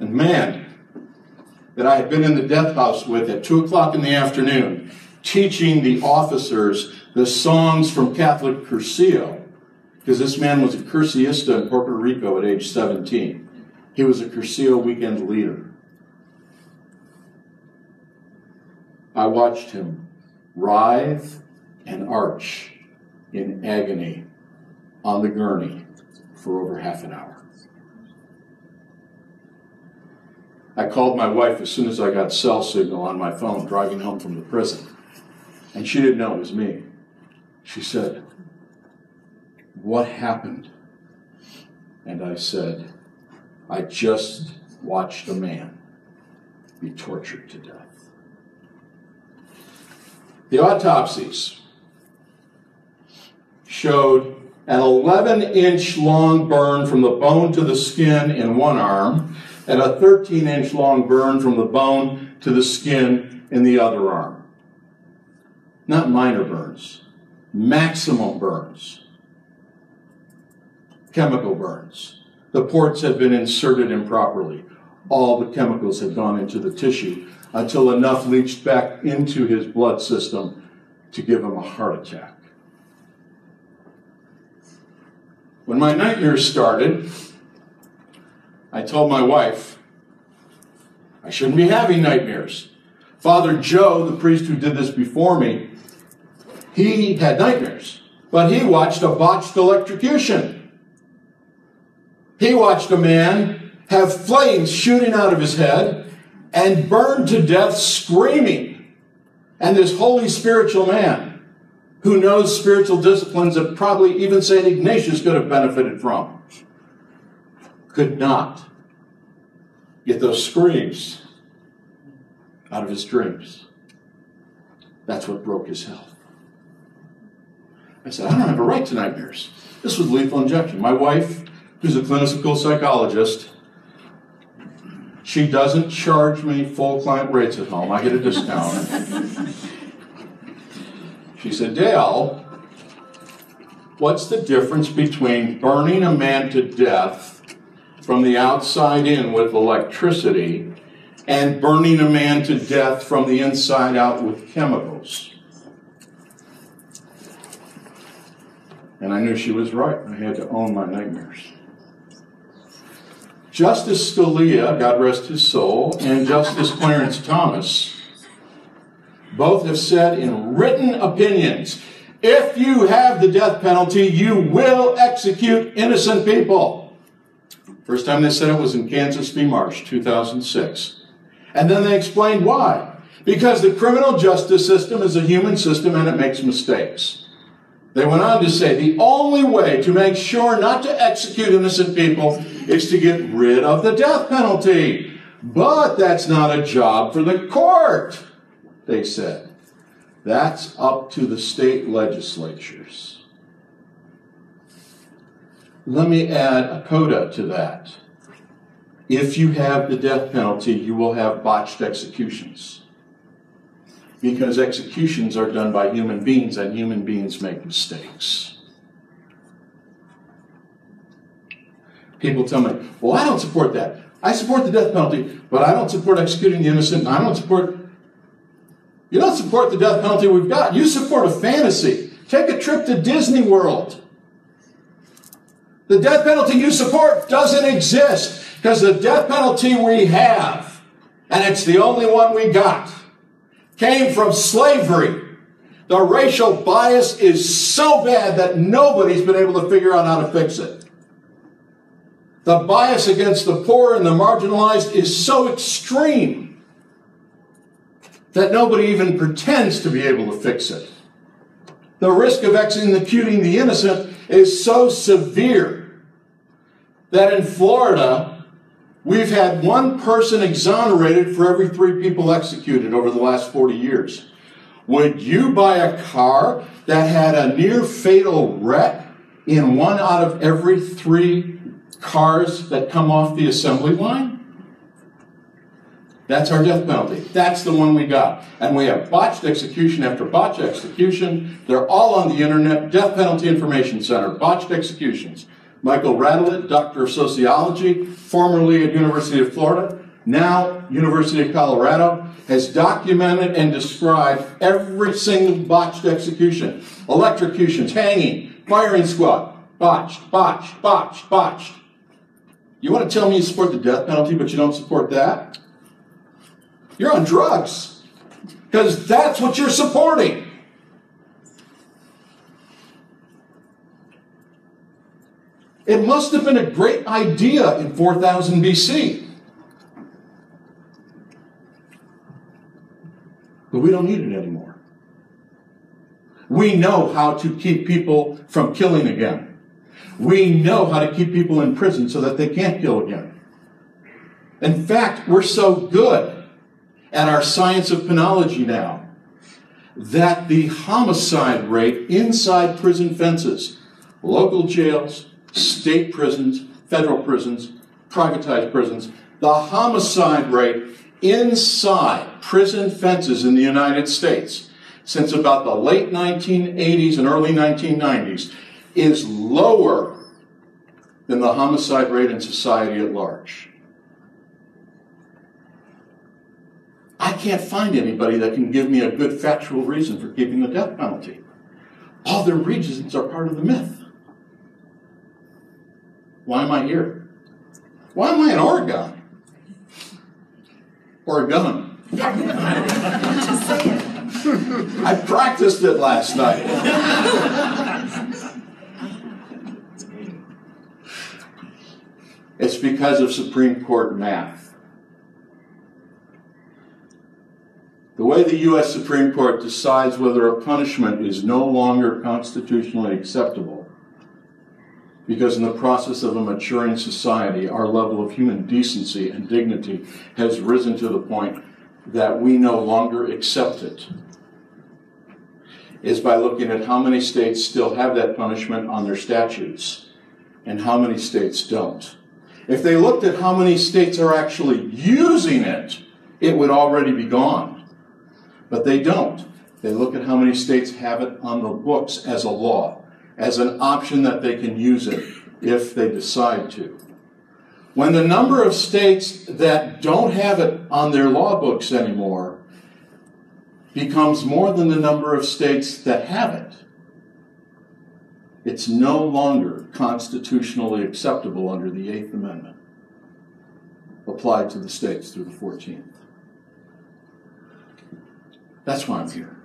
And man, that I had been in the death house with at 2 o'clock in the afternoon, teaching the officers the songs from Catholic Cursillo, because this man was a Cursillista in Puerto Rico at age 17. He was a Cursillo weekend leader. I watched him writhe and arch in agony on the gurney for over half an hour. I called my wife as soon as I got cell signal on my phone driving home from the prison, and she didn't know it was me. She said, What happened? And I said, I just watched a man be tortured to death. The autopsies showed an 11 inch long burn from the bone to the skin in one arm and a 13 inch long burn from the bone to the skin in the other arm. Not minor burns, maximum burns, chemical burns. The ports had been inserted improperly. All the chemicals had gone into the tissue until enough leached back into his blood system to give him a heart attack. When my nightmares started, I told my wife, I shouldn't be having nightmares. Father Joe, the priest who did this before me, he had nightmares, but he watched a botched electrocution. He watched a man have flames shooting out of his head and burned to death screaming. And this holy spiritual man who knows spiritual disciplines that probably even St. Ignatius could have benefited from could not get those screams out of his dreams. That's what broke his health. I said, I don't have a right to nightmares. This was lethal injection. My wife, who's a clinical psychologist, she doesn't charge me full client rates at home. I get a discount. she said, Dale, what's the difference between burning a man to death from the outside in with electricity and burning a man to death from the inside out with chemicals? And I knew she was right. I had to own my nightmares. Justice Scalia, God rest his soul, and Justice Clarence Thomas both have said in written opinions if you have the death penalty, you will execute innocent people. First time they said it was in Kansas v. Marsh, 2006. And then they explained why. Because the criminal justice system is a human system and it makes mistakes. They went on to say the only way to make sure not to execute innocent people is to get rid of the death penalty. But that's not a job for the court, they said. That's up to the state legislatures. Let me add a coda to that. If you have the death penalty, you will have botched executions because executions are done by human beings and human beings make mistakes. People tell me, well, I don't support that. I support the death penalty, but I don't support executing the innocent. I don't support. You don't support the death penalty we've got. You support a fantasy. Take a trip to Disney World. The death penalty you support doesn't exist because the death penalty we have, and it's the only one we got, came from slavery. The racial bias is so bad that nobody's been able to figure out how to fix it. The bias against the poor and the marginalized is so extreme that nobody even pretends to be able to fix it. The risk of executing the innocent is so severe that in Florida, We've had one person exonerated for every three people executed over the last 40 years. Would you buy a car that had a near fatal wreck in one out of every three cars that come off the assembly line? That's our death penalty. That's the one we got. And we have botched execution after botched execution. They're all on the internet. Death Penalty Information Center, botched executions. Michael Radelet, Doctor of Sociology, formerly at University of Florida, now University of Colorado, has documented and described every single botched execution, electrocutions, hanging, firing squad, botched, botched, botched, botched. You want to tell me you support the death penalty, but you don't support that? You're on drugs. Because that's what you're supporting. It must have been a great idea in 4000 BC. But we don't need it anymore. We know how to keep people from killing again. We know how to keep people in prison so that they can't kill again. In fact, we're so good at our science of penology now that the homicide rate inside prison fences, local jails, state prisons, federal prisons, privatized prisons, the homicide rate inside prison fences in the United States since about the late 1980s and early 1990s is lower than the homicide rate in society at large. I can't find anybody that can give me a good factual reason for keeping the death penalty. All their reasons are part of the myth. Why am I here? Why am I in Oregon? Oregon. I practiced it last night. it's because of Supreme Court math. The way the U.S. Supreme Court decides whether a punishment is no longer constitutionally acceptable, because in the process of a maturing society, our level of human decency and dignity has risen to the point that we no longer accept it is by looking at how many states still have that punishment on their statutes and how many states don't. If they looked at how many states are actually using it, it would already be gone. But they don't. They look at how many states have it on the books as a law, as an option that they can use it if they decide to. When the number of states that don't have it on their law books anymore becomes more than the number of states that have it, it's no longer constitutionally acceptable under the Eighth Amendment applied to the states through the 14th. That's why I'm here.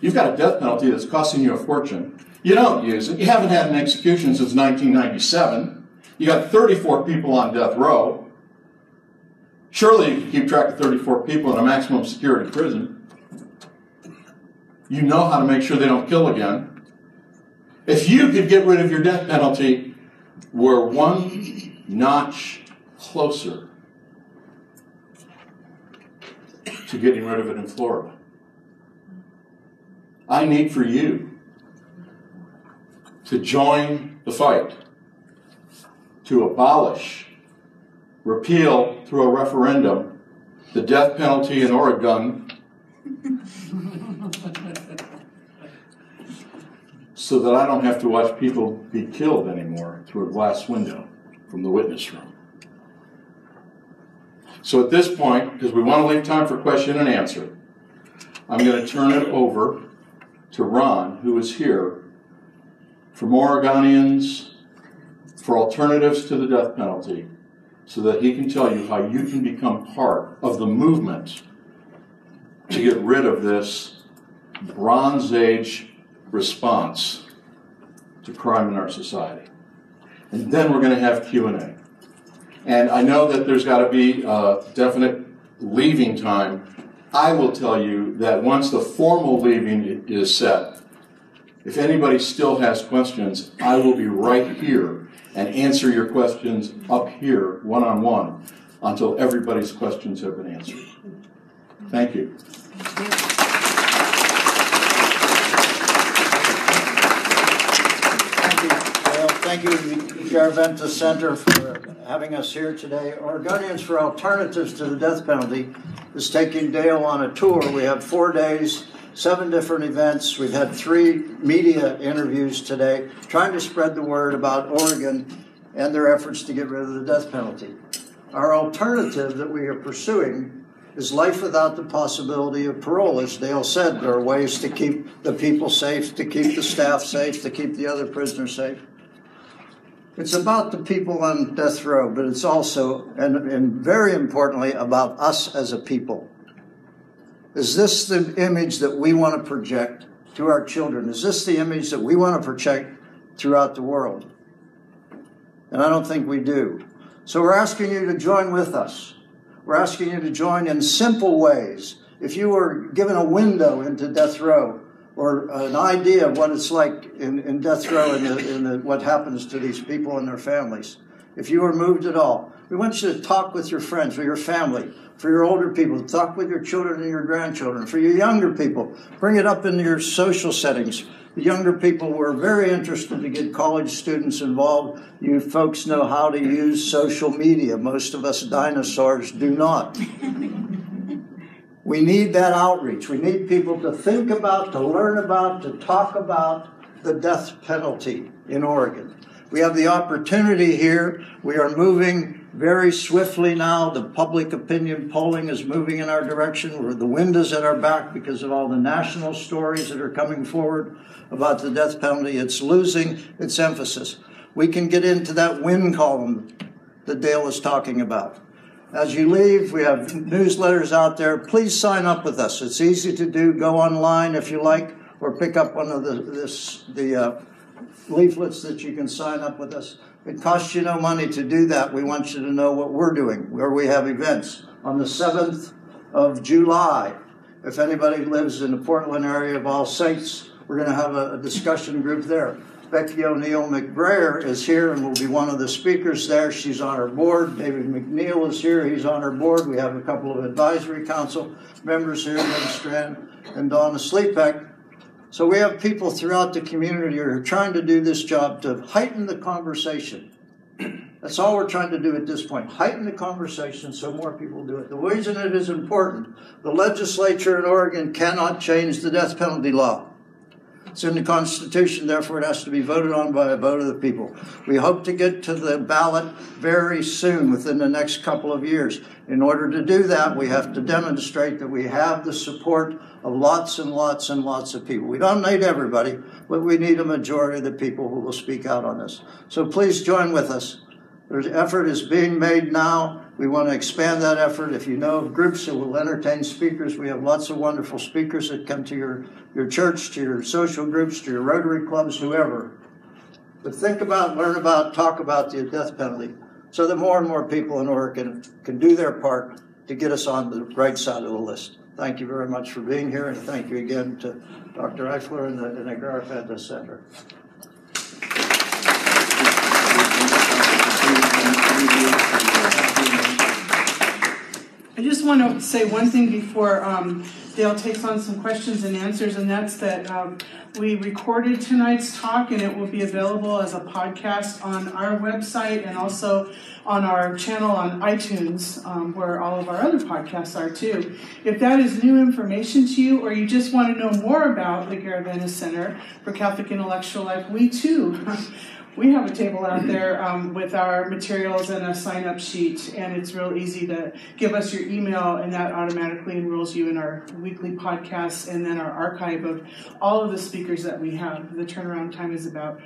You've got a death penalty that's costing you a fortune. You don't use it. You haven't had an execution since 1997. You got 34 people on death row. Surely you can keep track of 34 people in a maximum security prison. You know how to make sure they don't kill again. If you could get rid of your death penalty, we're one notch closer to getting rid of it in Florida. I need for you to join the fight to abolish, repeal through a referendum the death penalty in Oregon so that I don't have to watch people be killed anymore through a glass window from the witness room. So at this point, because we want to leave time for question and answer, I'm going to turn it over to Ron, who is here for more Oregonians, for alternatives to the death penalty, so that he can tell you how you can become part of the movement to get rid of this Bronze Age response to crime in our society. And then we're going to have Q&A. And I know that there's got to be a definite leaving time. I will tell you that once the formal leaving is set, if anybody still has questions, I will be right here and answer your questions up here, one on one, until everybody's questions have been answered. Thank you. Thank you, thank you, Garaventa Center, for having us here today. Oregonians for Alternatives to the Death Penalty is taking Dale on a tour. We have four days, seven different events. We've had three media interviews today, trying to spread the word about Oregon and their efforts to get rid of the death penalty. Our alternative that we are pursuing is life without the possibility of parole. As Dale said, there are ways to keep the people safe, to keep the staff safe, to keep the other prisoners safe. It's about the people on death row, but it's also, and, and very importantly, about us as a people. Is this the image that we want to project to our children? Is this the image that we want to project throughout the world? And I don't think we do. So we're asking you to join with us. We're asking you to join in simple ways. If you were given a window into death row, or an idea of what it's like in, in death row and, the, in the, what happens to these people and their families. If you were moved at all, we want you to talk with your friends, with your family, for your older people, talk with your children and your grandchildren. For your younger people, bring it up in your social settings. The younger people were very interested to get college students involved. You folks know how to use social media. Most of us dinosaurs do not. we need that outreach. We need people to think about, to learn about, to talk about the death penalty in Oregon. We have the opportunity here. We are moving very swiftly now. The public opinion polling is moving in our direction. Where the wind is at our back because of all the national stories that are coming forward about the death penalty. It's losing its emphasis. We can get into that win column that Dale is talking about. As you leave, we have newsletters out there. Please sign up with us. It's easy to do. Go online if you like, or pick up one of the this the uh, leaflets that you can sign up with us. It costs you no money to do that. We want you to know what we're doing, where we have events. On the 7th of July, if anybody lives in the Portland area of All Saints, we're going to have a, discussion group there. Becky O'Neill McBrayer is here and will be one of the speakers there. She's on our board. David McNeil is here. He's on our board. We have a couple of advisory council members here, Lynn Strand and Donna Sleepek. So we have people throughout the community who are trying to do this job to heighten the conversation. That's all we're trying to do at this point. Heighten the conversation so more people do it. The reason it is important, the legislature in Oregon cannot change the death penalty law. It's in the Constitution, therefore it has to be voted on by a vote of the people. We hope to get to the ballot very soon, within the next couple of years. In order to do that, we have to demonstrate that we have the support of lots and lots and lots of people. We don't need everybody, but we need a majority of the people who will speak out on this. So please join with us. There's effort is being made now we want to expand that effort. If you know of groups that will entertain speakers, we have lots of wonderful speakers that come to your, your church, to your social groups, to your Rotary clubs, whoever. But think about, learn about, talk about the death penalty so that more and more people in Oregon can do their part to get us on the right side of the list. Thank you very much for being here, and thank you again to Dr. Eichler and the, and the Garaventa Center. I just want to say one thing before um, Dale takes on some questions and answers, and that's that um, we recorded tonight's talk and it will be available as a podcast on our website and also on our channel on iTunes, um, where all of our other podcasts are too. If that is new information to you, or you just want to know more about the Garaventa Center for Catholic Intellectual Life, we too we have a table out there um, with our materials and a sign up sheet, and it's real easy to give us your email, and that automatically enrolls you in our weekly podcasts and then our archive of all of the speakers that we have. The turnaround time is about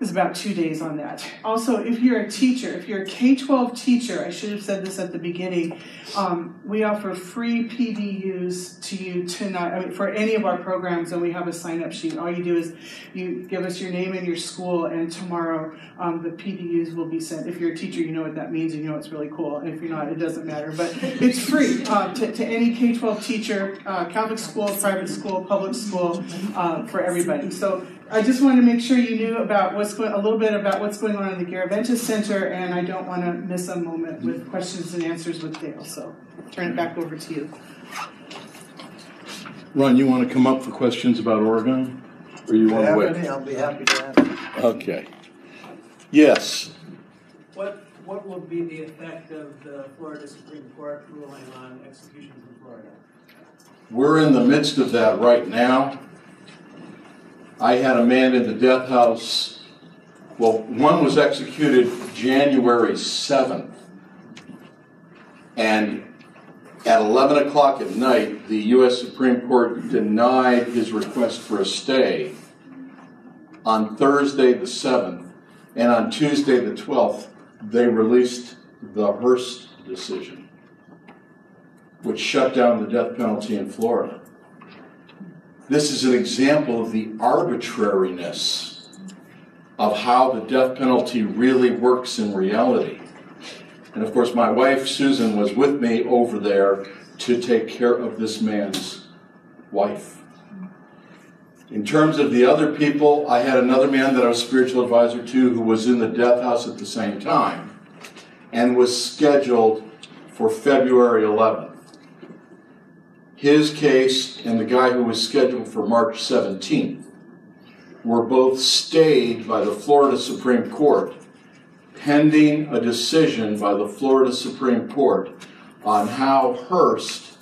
is about two days on that. Also, if you're a teacher, if you're a K 12 teacher, I should have said this at the beginning, um, we offer free PDUs to you tonight I mean, for any of our programs, and we have a sign up sheet. All you do is you give us your name and your school, and tomorrow um, the PDUs will be sent. If you're a teacher, you know what that means, and you know it's really cool. And if you're not, it doesn't matter. But it's free uh, to, to, any K 12 teacher, uh, Catholic school, private school, public school, uh, for everybody. So I just wanted to make sure you knew about what's going, a little bit about what's going on in the Garaventa Center, and I don't want to miss a moment with questions and answers with Dale. So, I'll turn it back over to you. Ron, you want to come up for questions about Oregon, or you want to wait? Any, I'll be happy to answer. Okay. Yes. What what will be the effect of the Florida Supreme Court ruling on executions in Florida? We're in the midst of that right now. I had a man in the death house. Well, one was executed January 7th. And at 11 o'clock at night, the U.S. Supreme Court denied his request for a stay on Thursday the 7th. And on Tuesday the 12th, they released the Hurst decision, which shut down the death penalty in Florida. This is an example of the arbitrariness of how the death penalty really works in reality. And of course, my wife Susan was with me over there to take care of this man's wife. In terms of the other people, I had another man that I was spiritual advisor to who was in the death house at the same time and was scheduled for February 11th. His case and the guy who was scheduled for March 17th were both stayed by the Florida Supreme Court pending a decision by the Florida Supreme Court on how Hurst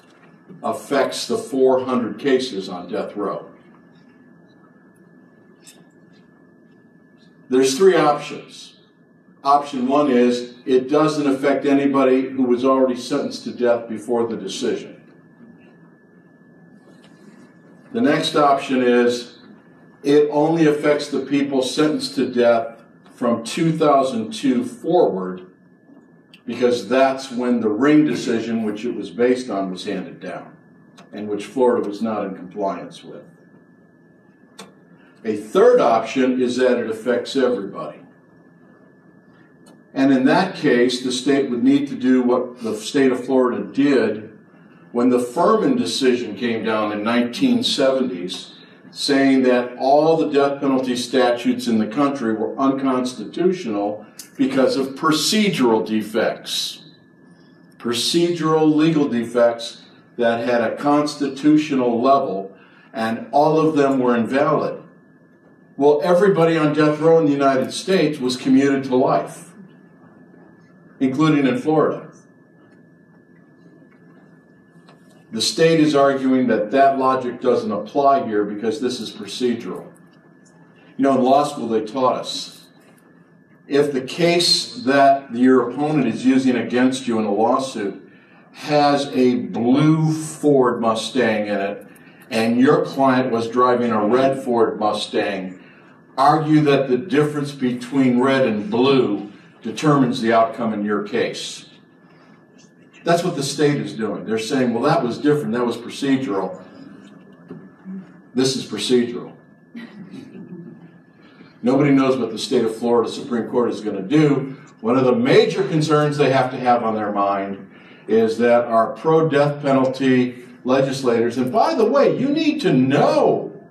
affects the 400 cases on death row. There's three options. Option one is it doesn't affect anybody who was already sentenced to death before the decision. The next option is it only affects the people sentenced to death from 2002 forward because that's when the Ring decision, which it was based on, was handed down and which Florida was not in compliance with. A third option is that it affects everybody. And in that case, the state would need to do what the state of Florida did when the Furman decision came down in 1970s, saying that all the death penalty statutes in the country were unconstitutional because of procedural defects. Procedural legal defects that had a constitutional level, and all of them were invalid. Well, everybody on death row in the United States was commuted to life, including in Florida. The state is arguing that that logic doesn't apply here because this is procedural. You know, in law school, they taught us if the case that your opponent is using against you in a lawsuit has a blue Ford Mustang in it, and your client was driving a red Ford Mustang, argue that the difference between red and blue determines the outcome in your case. That's what the state is doing. They're saying, well, that was different, that was procedural. This is procedural. Nobody knows what the state of Florida Supreme Court is going to do. One of the major concerns they have to have on their mind is that our pro death penalty legislators, and by the way, you need to know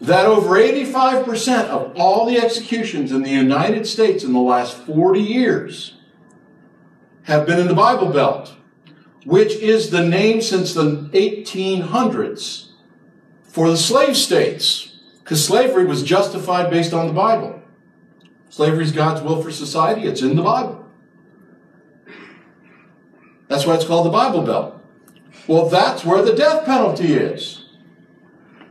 that over 85% of all the executions in the United States in the last 40 years have been in the Bible Belt, which is the name since the 1800s for the slave states, because slavery was justified based on the Bible. Slavery is God's will for society, it's in the Bible. That's why it's called the Bible Belt. Well, that's where the death penalty is.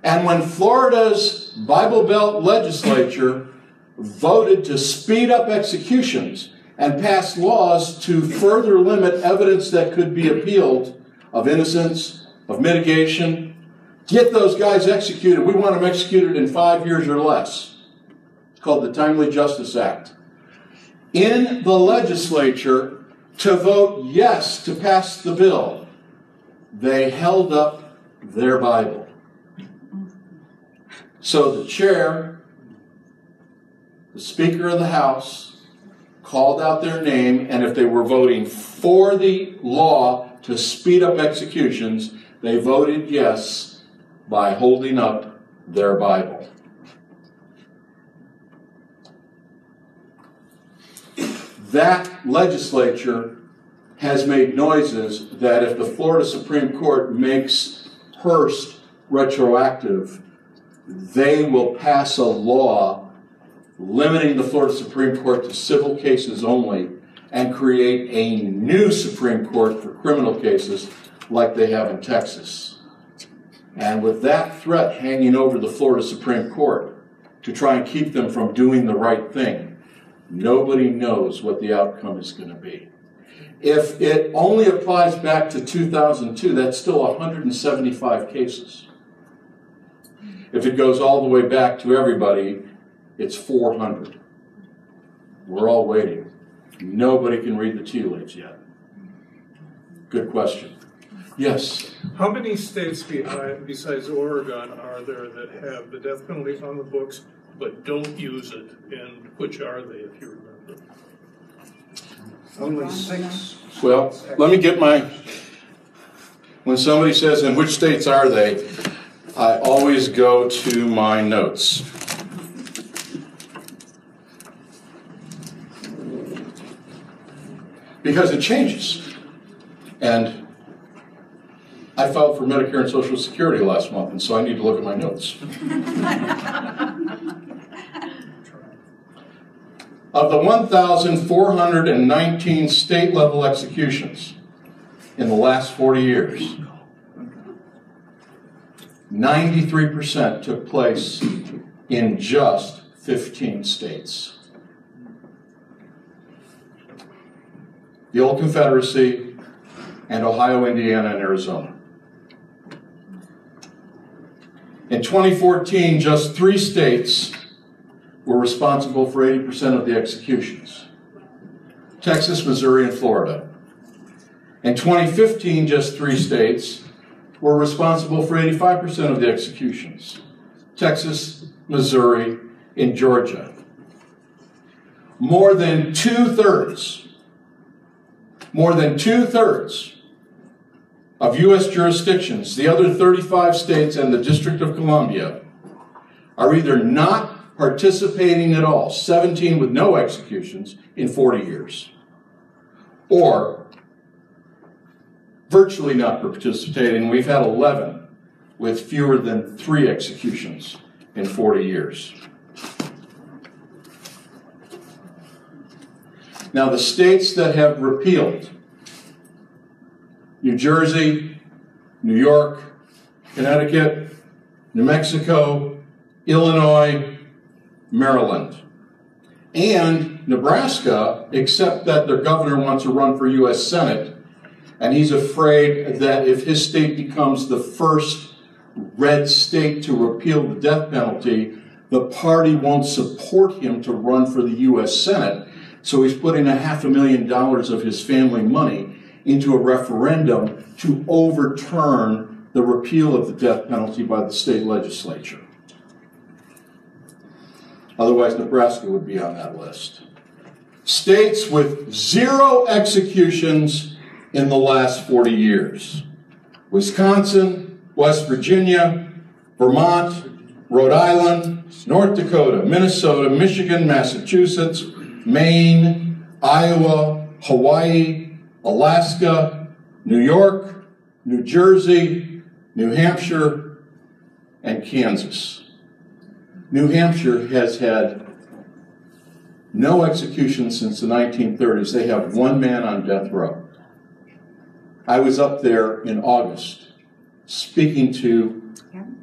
And when Florida's Bible Belt legislature voted to speed up executions and pass laws to further limit evidence that could be appealed of innocence, of mitigation, get those guys executed. We want them executed in five years or less. It's called the Timely Justice Act. In the legislature, to vote yes to pass the bill, they held up their Bible. So the chair, the Speaker of the House, called out their name, and if they were voting for the law to speed up executions, they voted yes by holding up their Bible. That legislature has made noises that if the Florida Supreme Court makes Hurst retroactive, they will pass a law limiting the Florida Supreme Court to civil cases only and create a new Supreme Court for criminal cases like they have in Texas. And with that threat hanging over the Florida Supreme Court to try and keep them from doing the right thing, nobody knows what the outcome is going to be. If it only applies back to 2002, that's still 175 cases. If it goes all the way back to everybody, it's 400. We're all waiting. Nobody can read the tea leaves yet. Good question. Yes. How many states uh, besides Oregon are there that have the death penalty on the books but don't use it? And which are they, if you remember? Only six. Well, let me get my. When somebody says, "In which states are they?" I always go to my notes. Because it changes. And I filed for Medicare and Social Security last month, and so I need to look at my notes. of the 1,419 state level executions in the last 40 years, 93% took place in just 15 states. The old Confederacy and Ohio, Indiana, and Arizona. In 2014, just three states were responsible for 80% of the executions Texas, Missouri, and Florida. In 2015, just three states were responsible for 85% of the executions Texas, Missouri, and Georgia. More than two thirds, more than two thirds of U.S. jurisdictions, the other 35 states and the District of Columbia, are either not participating at all, 17 with no executions in 40 years, or virtually not participating. We've had 11 with fewer than three executions in 40 years. Now, the states that have repealed New Jersey, New York, Connecticut, New Mexico, Illinois, Maryland, and Nebraska, except that their governor wants to run for U.S. Senate, and he's afraid that if his state becomes the first red state to repeal the death penalty, the party won't support him to run for the U.S. Senate. So he's putting a half a million dollars of his family money into a referendum to overturn the repeal of the death penalty by the state legislature. Otherwise, Nebraska would be on that list. States with zero executions in the last 40 years Wisconsin, West Virginia, Vermont, Rhode Island, North Dakota, Minnesota, Michigan, Massachusetts, Maine, Iowa, Hawaii, Alaska, New York, New Jersey, New Hampshire, and Kansas. New Hampshire has had no executions since the 1930s. They have one man on death row. I was up there in August speaking to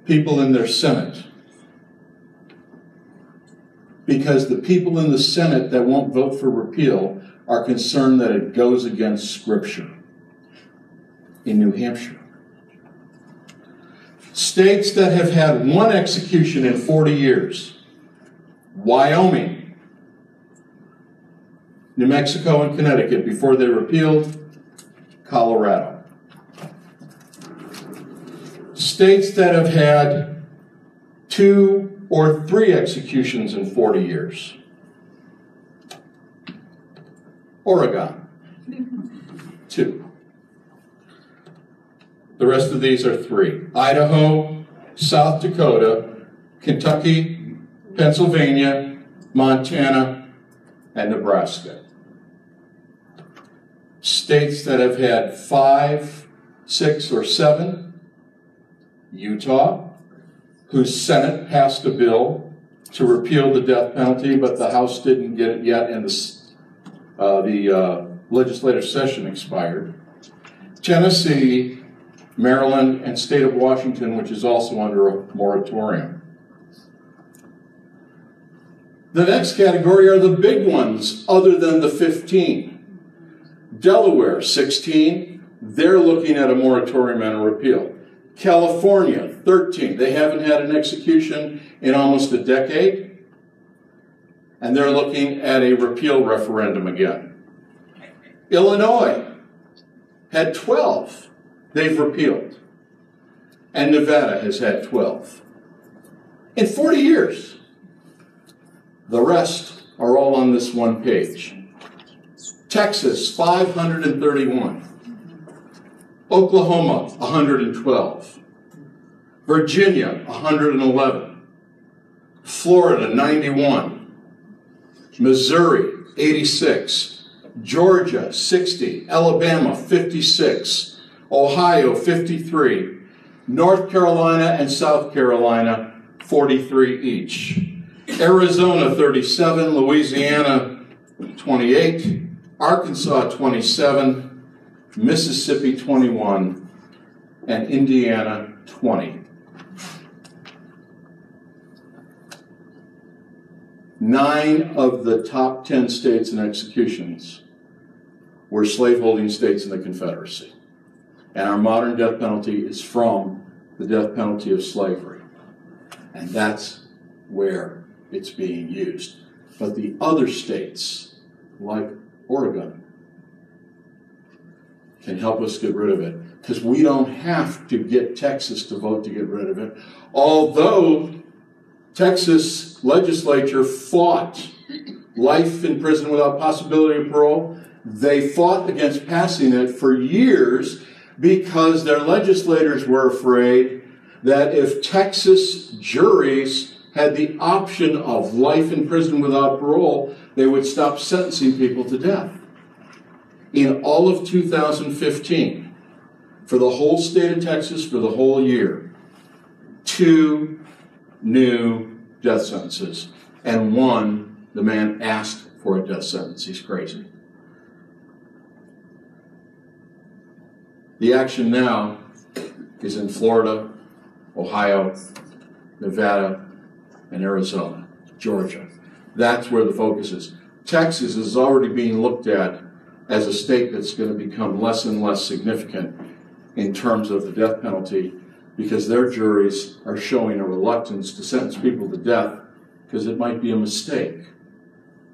people in their Senate because the people in the Senate that won't vote for repeal are concerned that it goes against Scripture in New Hampshire. States that have had one execution in 40 years Wyoming, New Mexico, and Connecticut before they repealed, Colorado. States that have had two or three executions in 40 years. Oregon, two. The rest of these are three Idaho, South Dakota, Kentucky, Pennsylvania, Montana, and Nebraska. States that have had five, six, or seven Utah, whose Senate passed a bill to repeal the death penalty, but the House didn't get it yet, and the, uh, the uh, legislative session expired. Tennessee, Maryland, and state of Washington, which is also under a moratorium. The next category are the big ones, other than the 15. Delaware, 16, they're looking at a moratorium and a repeal. California, 13, they haven't had an execution in almost a decade, and they're looking at a repeal referendum again. Illinois had 12, they've repealed. And Nevada has had 12. In 40 years. The rest are all on this one page. Texas, 531. Oklahoma, 112. Virginia, 111. Florida, 91. Missouri, 86. Georgia, 60. Alabama, 56. Ohio, 53. North Carolina and South Carolina, 43 each. Arizona, 37. Louisiana, 28. Arkansas, 27. Mississippi, 21. And Indiana, 20. Nine of the top 10 states in executions were slaveholding states in the Confederacy. And our modern death penalty is from the death penalty of slavery. And that's where it's being used. But the other states, like Oregon, can help us get rid of it. Because we don't have to get Texas to vote to get rid of it. Although Texas legislature fought life in prison without possibility of parole. They fought against passing it for years because their legislators were afraid that if Texas juries had the option of life in prison without parole, they would stop sentencing people to death. In all of 2015, for the whole state of Texas for the whole year, two new death sentences, and one, the man asked for a death sentence. He's crazy. The action now is in Florida, Ohio, Nevada, and Arizona, Georgia. That's where the focus is. Texas is already being looked at as a state that's going to become less and less significant in terms of the death penalty because their juries are showing a reluctance to sentence people to death because it might be a mistake.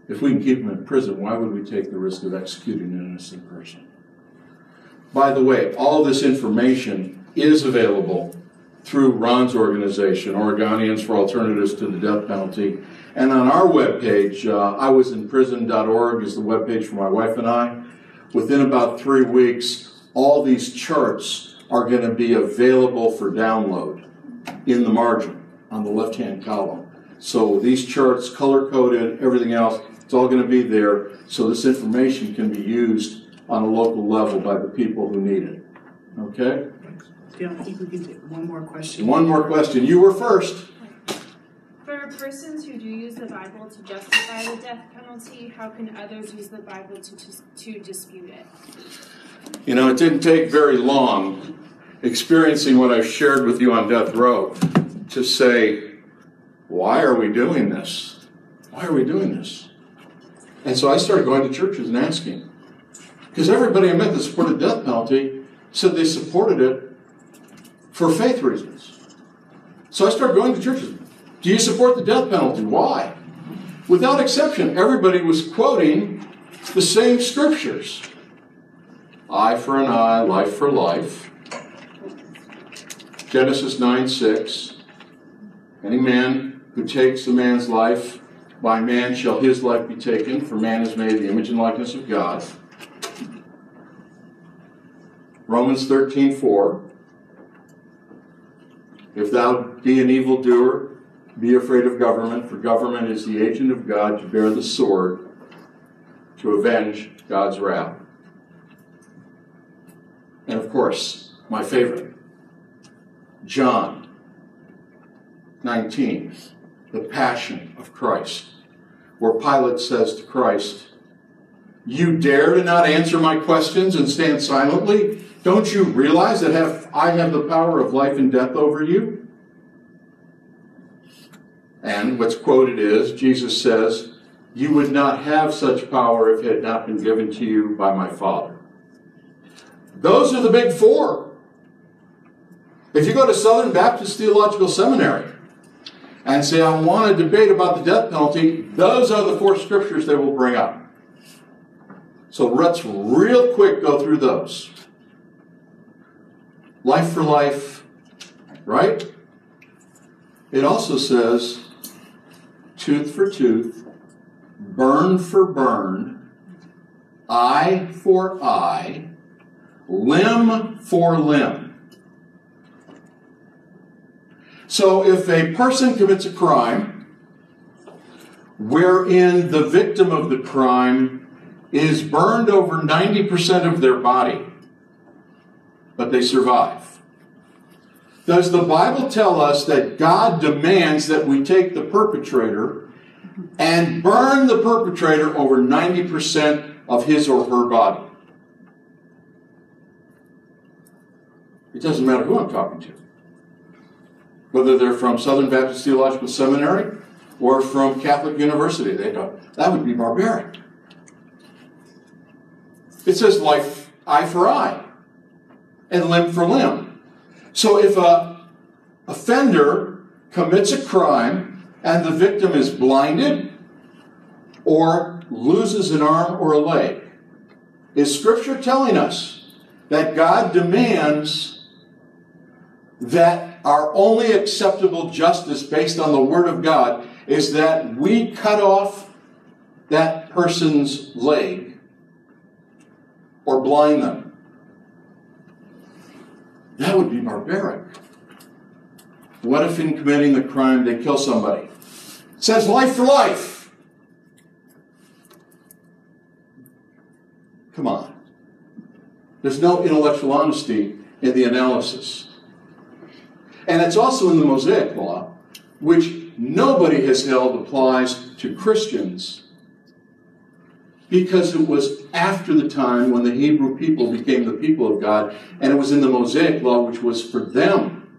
If we can keep them in prison, why would we take the risk of executing an innocent person? By the way, all this information is available through Ron's organization, Oregonians for Alternatives to the Death Penalty. And on our webpage, uh, iwasinprison.org is the webpage for my wife and I. Within about three weeks, all these charts are going to be available for download in the margin on the left hand column. So these charts, color coded, everything else, it's all going to be there so this information can be used on a local level by the people who need it. Okay? Yeah, I think we can take one more question. One more question. You were first. For persons who do use the Bible to justify the death penalty, how can others use the Bible to, to, to dispute it? You know, it didn't take very long experiencing what I've shared with you on death row to say, why are we doing this? Why are we doing this? And so I started going to churches and asking. Because everybody I met that supported death penalty said they supported it for faith reasons. So I started going to churches. Do you support the death penalty? Why? Without exception, everybody was quoting the same scriptures eye for an eye, life for life. Genesis 9 6. Any man who takes a man's life, by man shall his life be taken, for man is made the image and likeness of God. Romans 13 4. If thou be an evildoer, be afraid of government, for government is the agent of God to bear the sword to avenge God's wrath. And of course, my favorite, John 19, the Passion of Christ, where Pilate says to Christ, You dare to not answer my questions and stand silently? Don't you realize that I have the power of life and death over you? And what's quoted is Jesus says, You would not have such power if it had not been given to you by my Father. Those are the big four. If you go to Southern Baptist Theological Seminary and say, I want to debate about the death penalty, those are the four scriptures they will bring up. So let's real quick go through those. Life for life, right? It also says tooth for tooth, burn for burn, eye for eye, limb for limb. So if a person commits a crime wherein the victim of the crime is burned over 90% of their body, but they survive, does the Bible tell us that God demands that we take the perpetrator and burn the perpetrator over 90% of his or her body? It doesn't matter who I'm talking to. Whether they're from Southern Baptist Theological Seminary or from Catholic University, they don't. That would be barbaric. It says life eye for eye and limb for limb. So if a offender commits a crime and the victim is blinded or loses an arm or a leg, is Scripture telling us that God demands that our only acceptable justice based on the Word of God is that we cut off that person's leg or blind them? That would be barbaric. What if in committing the crime they kill somebody? It says life for life. Come on. There's no intellectual honesty in the analysis. And it's also in the Mosaic Law, which nobody has held applies to Christians because it was after the time when the Hebrew people became the people of God, and it was in the Mosaic Law, which was for them.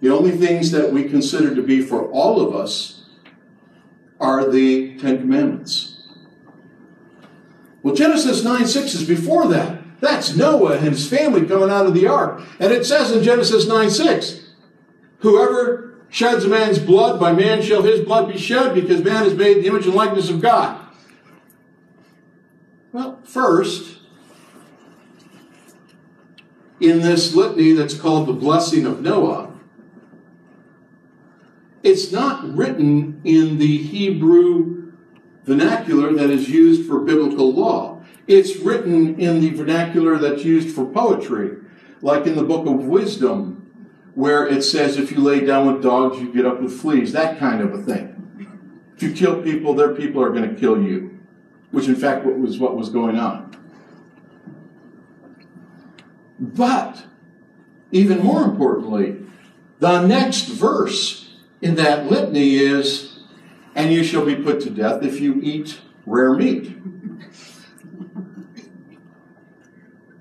The only things that we consider to be for all of us are the Ten Commandments. Well, Genesis 9 6 is before that. That's Noah and his family coming out of the ark. And it says in Genesis 9 6, Whoever sheds a man's blood, by man shall his blood be shed, because man is made the image and likeness of God. Well, first, in this litany that's called the blessing of Noah, it's not written in the Hebrew vernacular that is used for biblical law. It's written in the vernacular that's used for poetry, like in the book of Wisdom, where it says if you lay down with dogs, you get up with fleas, that kind of a thing. If you kill people, their people are going to kill you, which in fact was what was going on. But, even more importantly, the next verse in that litany is, and you shall be put to death if you eat rare meat.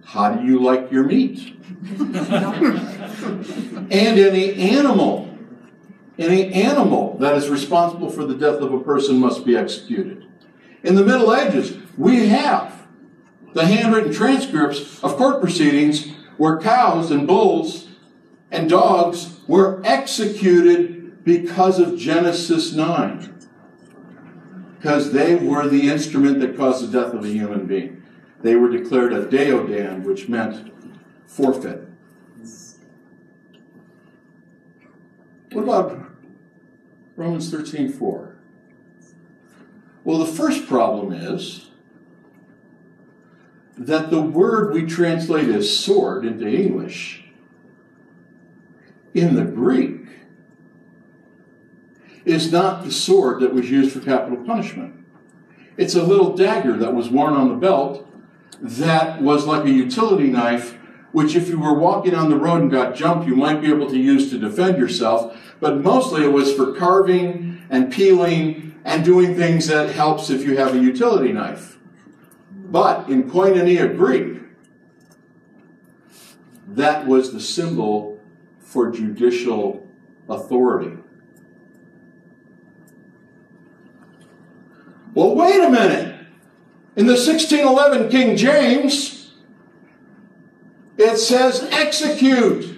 How do you like your meat? and any animal, any animal that is responsible for the death of a person must be executed. In the Middle Ages, we have the handwritten transcripts of court proceedings where cows and bulls and dogs were executed because of Genesis 9. Because they were the instrument that caused the death of a human being. They were declared a deodan, which meant forfeit. What about Romans 13 4? Well, the first problem is that the word we translate as sword into English in the Greek is not the sword that was used for capital punishment. It's a little dagger that was worn on the belt that was like a utility knife, which if you were walking on the road and got jumped, you might be able to use to defend yourself. But mostly it was for carving and peeling and doing things that helps if you have a utility knife. But in Koinonia Greek, that was the symbol for judicial authority. Well, wait a minute. In the 1611 King James, it says execute.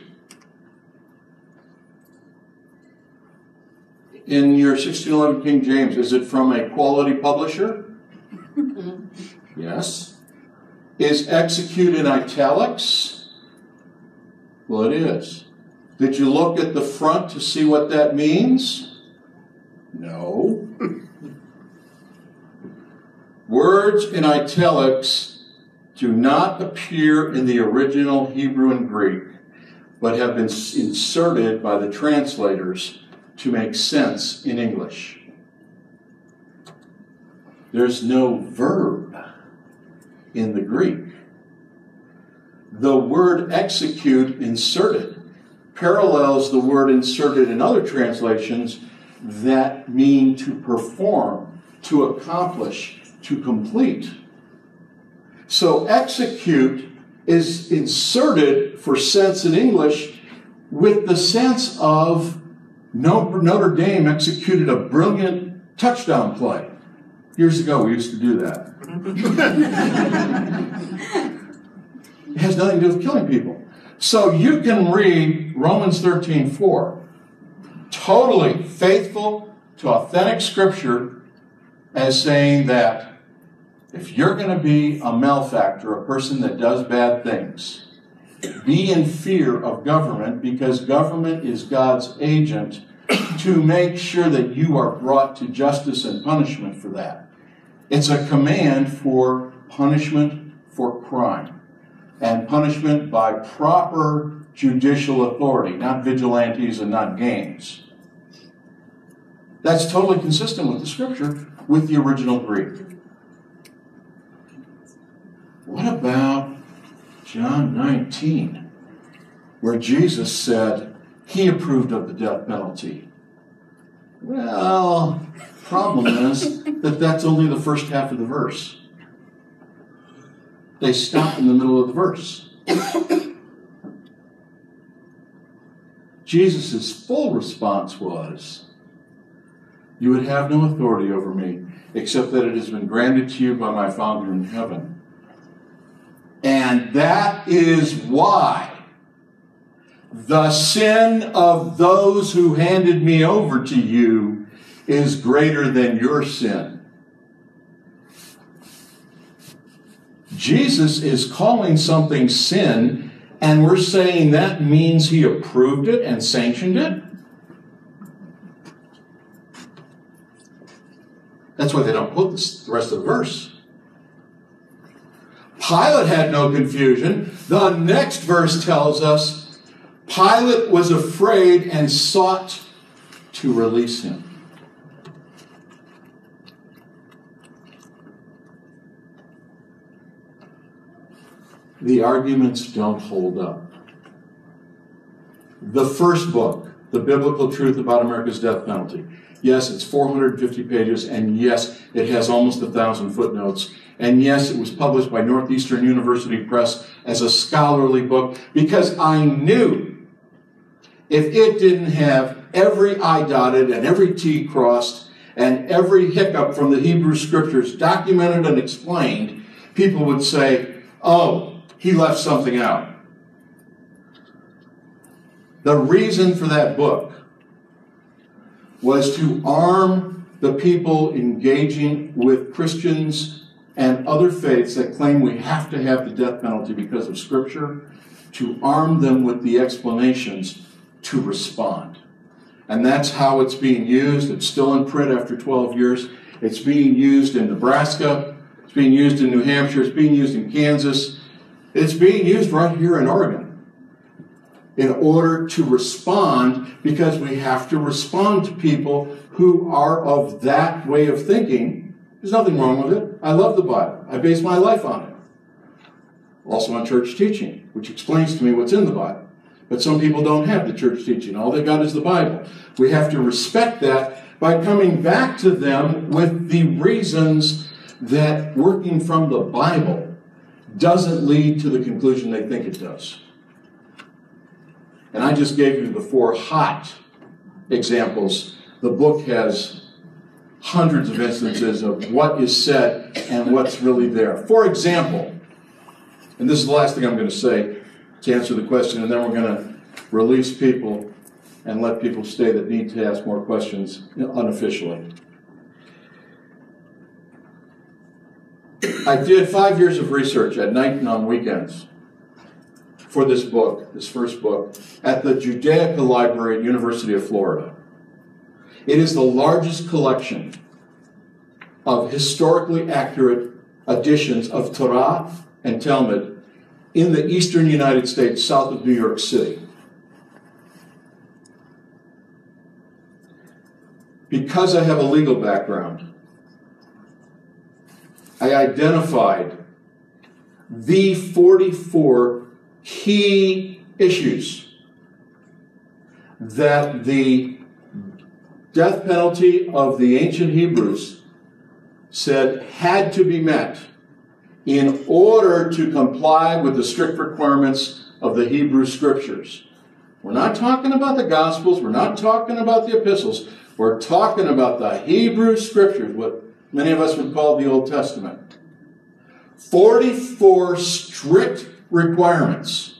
In your 1611 King James, is it from a quality publisher? yes. Is execute in italics? Well, it is. Did you look at the front to see what that means? No. Words in italics do not appear in the original Hebrew and Greek. but have been inserted by the translators to make sense in English. There's no verb in the Greek. The word execute inserted parallels the word inserted in other translations that mean to perform, to accomplish, to complete. So execute is inserted for sense in English with the sense of Notre Dame executed a brilliant touchdown play. Years ago, we used to do that. it has nothing to do with killing people. So you can read Romans 13 4, totally faithful to authentic scripture, as saying that if you're going to be a malefactor, a person that does bad things, be in fear of government because government is God's agent to make sure that you are brought to justice and punishment for that. It's a command for punishment for crime and punishment by proper judicial authority, not vigilantes and not gangs. That's totally consistent with the scripture, with the original Greek. What about John 19, where Jesus said he approved of the death penalty? Well, problem is that that's only the first half of the verse. They stop in the middle of the verse. Jesus' full response was, You would have no authority over me, except that it has been granted to you by my Father in heaven. And that is why the sin of those who handed me over to you is greater than your sin. Jesus is calling something sin, and we're saying that means he approved it and sanctioned it? That's why they don't put the rest of the verse. Pilate had no confusion. The next verse tells us Pilate was afraid and sought to release him. The arguments don't hold up. The first book, The Biblical Truth About America's Death Penalty, yes, it's 450 pages, and yes, it has almost a thousand footnotes and yes, it was published by Northeastern University Press as a scholarly book because I knew if it didn't have every I dotted and every T crossed and every hiccup from the Hebrew scriptures documented and explained, people would say, oh, he left something out. The reason for that book was to arm the people engaging with Christians and other faiths that claim we have to have the death penalty because of Scripture to arm them with the explanations to respond. And that's how it's being used. It's still in print after 12 years. It's being used in Nebraska. It's being used in New Hampshire. It's being used in Kansas. It's being used right here in Oregon in order to respond because we have to respond to people who are of that way of thinking there's nothing wrong with it. I love the Bible. I base my life on it. Also on church teaching, which explains to me what's in the Bible. But some people don't have the church teaching. All they got is the Bible. We have to respect that by coming back to them with the reasons that working from the Bible doesn't lead to the conclusion they think it does. And I just gave you the four hot examples. The book has hundreds of instances of what is said and what's really there. For example, and this is the last thing I'm going to say to answer the question, and then we're going to release people and let people stay that need to ask more questions unofficially. I did five years of research at night and on weekends for this book, this first book, at the Judaica Library at University of Florida. It is the largest collection of historically accurate editions of Torah and Talmud in the eastern United States, south of New York City. Because I have a legal background, I identified the 44 key issues that the death penalty of the ancient Hebrews said had to be met in order to comply with the strict requirements of the Hebrew scriptures. We're not talking about the Gospels, we're not talking about the epistles, we're talking about the Hebrew scriptures, what many of us would call the Old Testament. 44 strict requirements,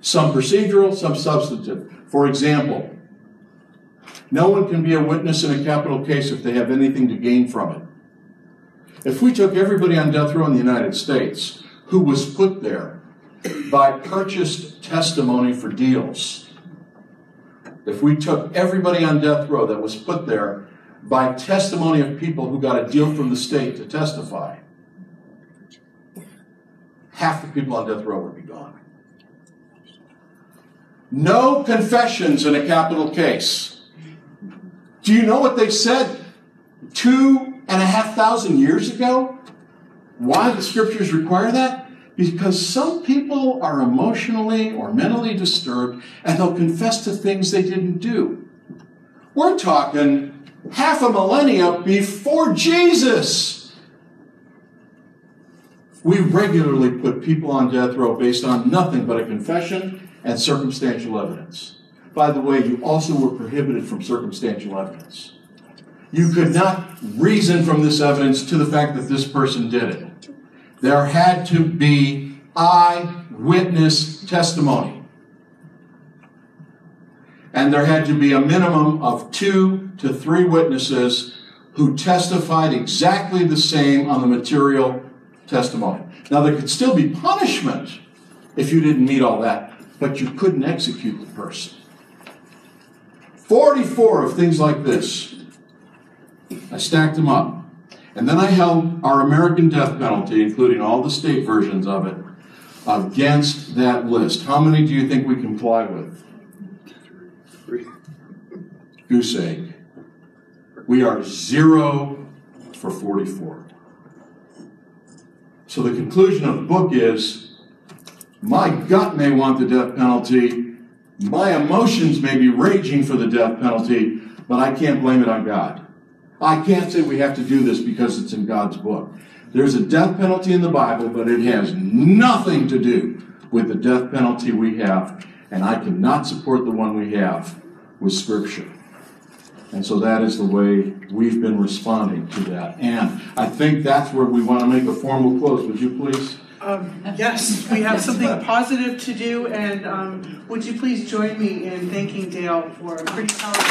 some procedural, some substantive. For example, no one can be a witness in a capital case if they have anything to gain from it. If we took everybody on death row in the United States who was put there by purchased testimony for deals, if we took everybody on death row that was put there by testimony of people who got a deal from the state to testify, half the people on death row would be gone. No confessions in a capital case. Do you know what they said two and a half thousand years ago? Why the scriptures require that? Because some people are emotionally or mentally disturbed and they'll confess to things they didn't do. We're talking half a millennia before Jesus. We regularly put people on death row based on nothing but a confession and circumstantial evidence. By the way, you also were prohibited from circumstantial evidence. You could not reason from this evidence to the fact that this person did it. There had to be eyewitness testimony. And there had to be a minimum of two to three witnesses who testified exactly the same on the material testimony. Now, there could still be punishment if you didn't meet all that, but you couldn't execute the person. 44 of things like this. I stacked them up. And then I held our American death penalty, including all the state versions of it, against that list. How many do you think we comply with? Three. Goose egg. We are zero for 44. So the conclusion of the book is my gut may want the death penalty, my emotions may be raging for the death penalty, but I can't blame it on God. I can't say we have to do this because it's in God's book. There's a death penalty in the Bible, but it has nothing to do with the death penalty we have, and I cannot support the one we have with Scripture. And so that is the way we've been responding to that. And I think that's where we want to make a formal close. Would you please? Um, yes, we have something positive to do, and um, would you please join me in thanking Dale for a pretty powerful.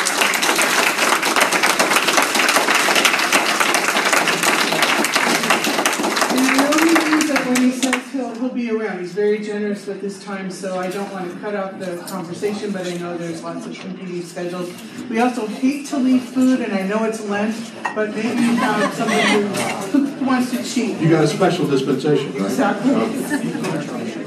I know he means that when he says he'll, be around. He's very generous with his time, so I don't want to cut out the conversation, but I know there's lots of competing schedules. We also hate to leave food, and I know it's Lent, but maybe you have somebody who wants to cheat. You got a special dispensation, right? Exactly. Okay.